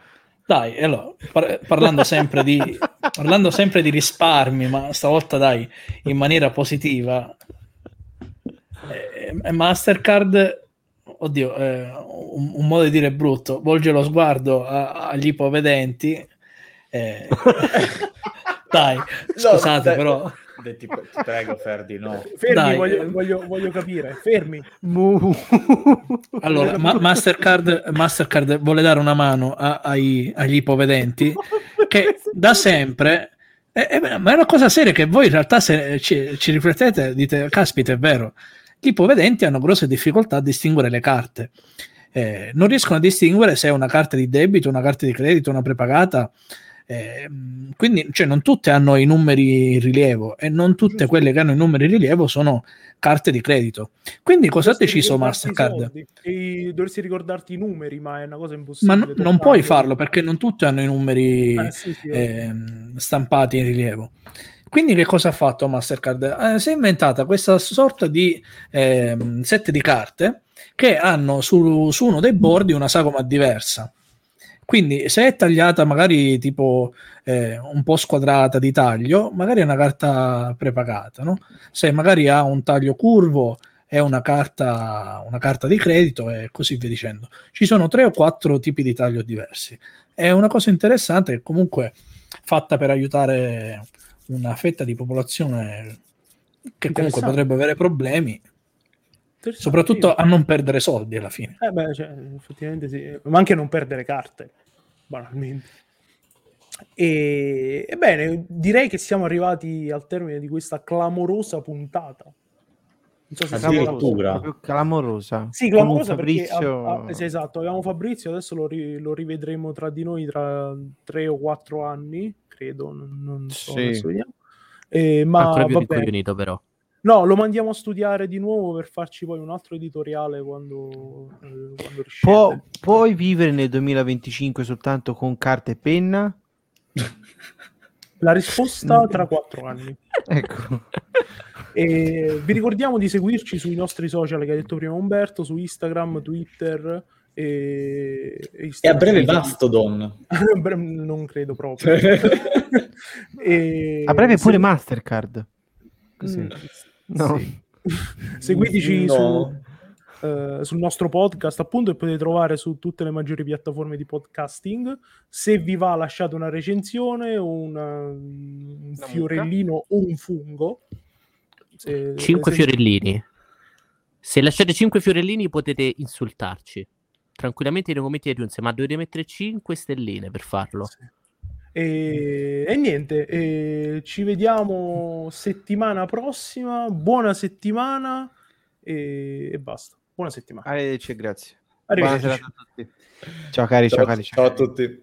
Dai, allora, par- parlando, sempre di, parlando sempre di risparmi, ma stavolta dai, in maniera positiva, eh, Mastercard, oddio, eh, un, un modo di dire brutto, volge lo sguardo a- agli ipovedenti. eh, dai, scusate, dai. però... De- ti, ti prego, Ferdi, no. fermi, Dai, voglio, eh. voglio- voglio capire, fermi. Allora, Ma- Mastercard, Mastercard vuole dare una mano a- ai- agli ipovedenti che da sempre, eh, eh, ma è una cosa seria che voi in realtà se ci, ci riflettete dite, caspita è vero, gli ipovedenti hanno grosse difficoltà a distinguere le carte. Eh, non riescono a distinguere se è una carta di debito, una carta di credito, una prepagata. Eh, quindi cioè, non tutte hanno i numeri in rilievo e non tutte quelle che hanno i numeri in rilievo sono carte di credito. Quindi cosa ha deciso Mastercard? dovresti ricordarti i numeri, ma è una cosa Ma impossibile. n- non toccarli. puoi farlo perché non tutti hanno i numeri Eh, sì, sì, ehm, stampati in rilievo. Quindi che cosa ha fatto Mastercard? Eh, si è inventata questa sorta di ehm, set di carte che hanno su, su uno dei bordi una sagoma diversa. Quindi se è tagliata magari tipo eh, un po' squadrata di taglio, magari è una carta prepagata, no? Se magari ha un taglio curvo è una carta, una carta di credito e così via dicendo. Ci sono tre o quattro tipi di taglio diversi. È una cosa interessante che comunque fatta per aiutare una fetta di popolazione che comunque potrebbe avere problemi, soprattutto a non perdere soldi alla fine. Eh beh, cioè, effettivamente sì, ma anche non perdere carte, banalmente. E, ebbene, direi che siamo arrivati al termine di questa clamorosa puntata. Non so se Addirittura. Clamorosa. Sì, clamorosa Fabrizio- ah, sì, esatto, avevamo Fabrizio, adesso lo, ri- lo rivedremo tra di noi tra tre o quattro anni, credo, non, non so, Sì. Eh, ma Ancora più vabbè. però. No, lo mandiamo a studiare di nuovo per farci poi un altro editoriale quando, eh, quando riuscite. Può- puoi vivere nel 2025 soltanto con carta e penna? La risposta tra quattro anni. Ecco. E vi ricordiamo di seguirci sui nostri social che ha detto prima Umberto, su Instagram, Twitter e, e E a breve. Mastodon. Non credo proprio. E- A breve pure Mastercard. Così. Mm, No. sì. Seguiteci No. su, eh, sul nostro podcast appunto e potete trovare su tutte le maggiori piattaforme di podcasting. Se vi va lasciate una recensione, una- un mucca. fiorellino o un fungo. Se- 5 se- fiorellini. Se lasciate 5 fiorellini potete insultarci. Tranquillamente nei commenti di iTunes, ma dovete mettere 5 stelline per farlo. Sì. E, e niente, e ci vediamo settimana prossima. Buona settimana e, e basta. Buona settimana. Arrivederci e grazie. Arrivederci. Buona serata a tutti. Ciao cari, ciao, Ciao, cari. ciao a tutti.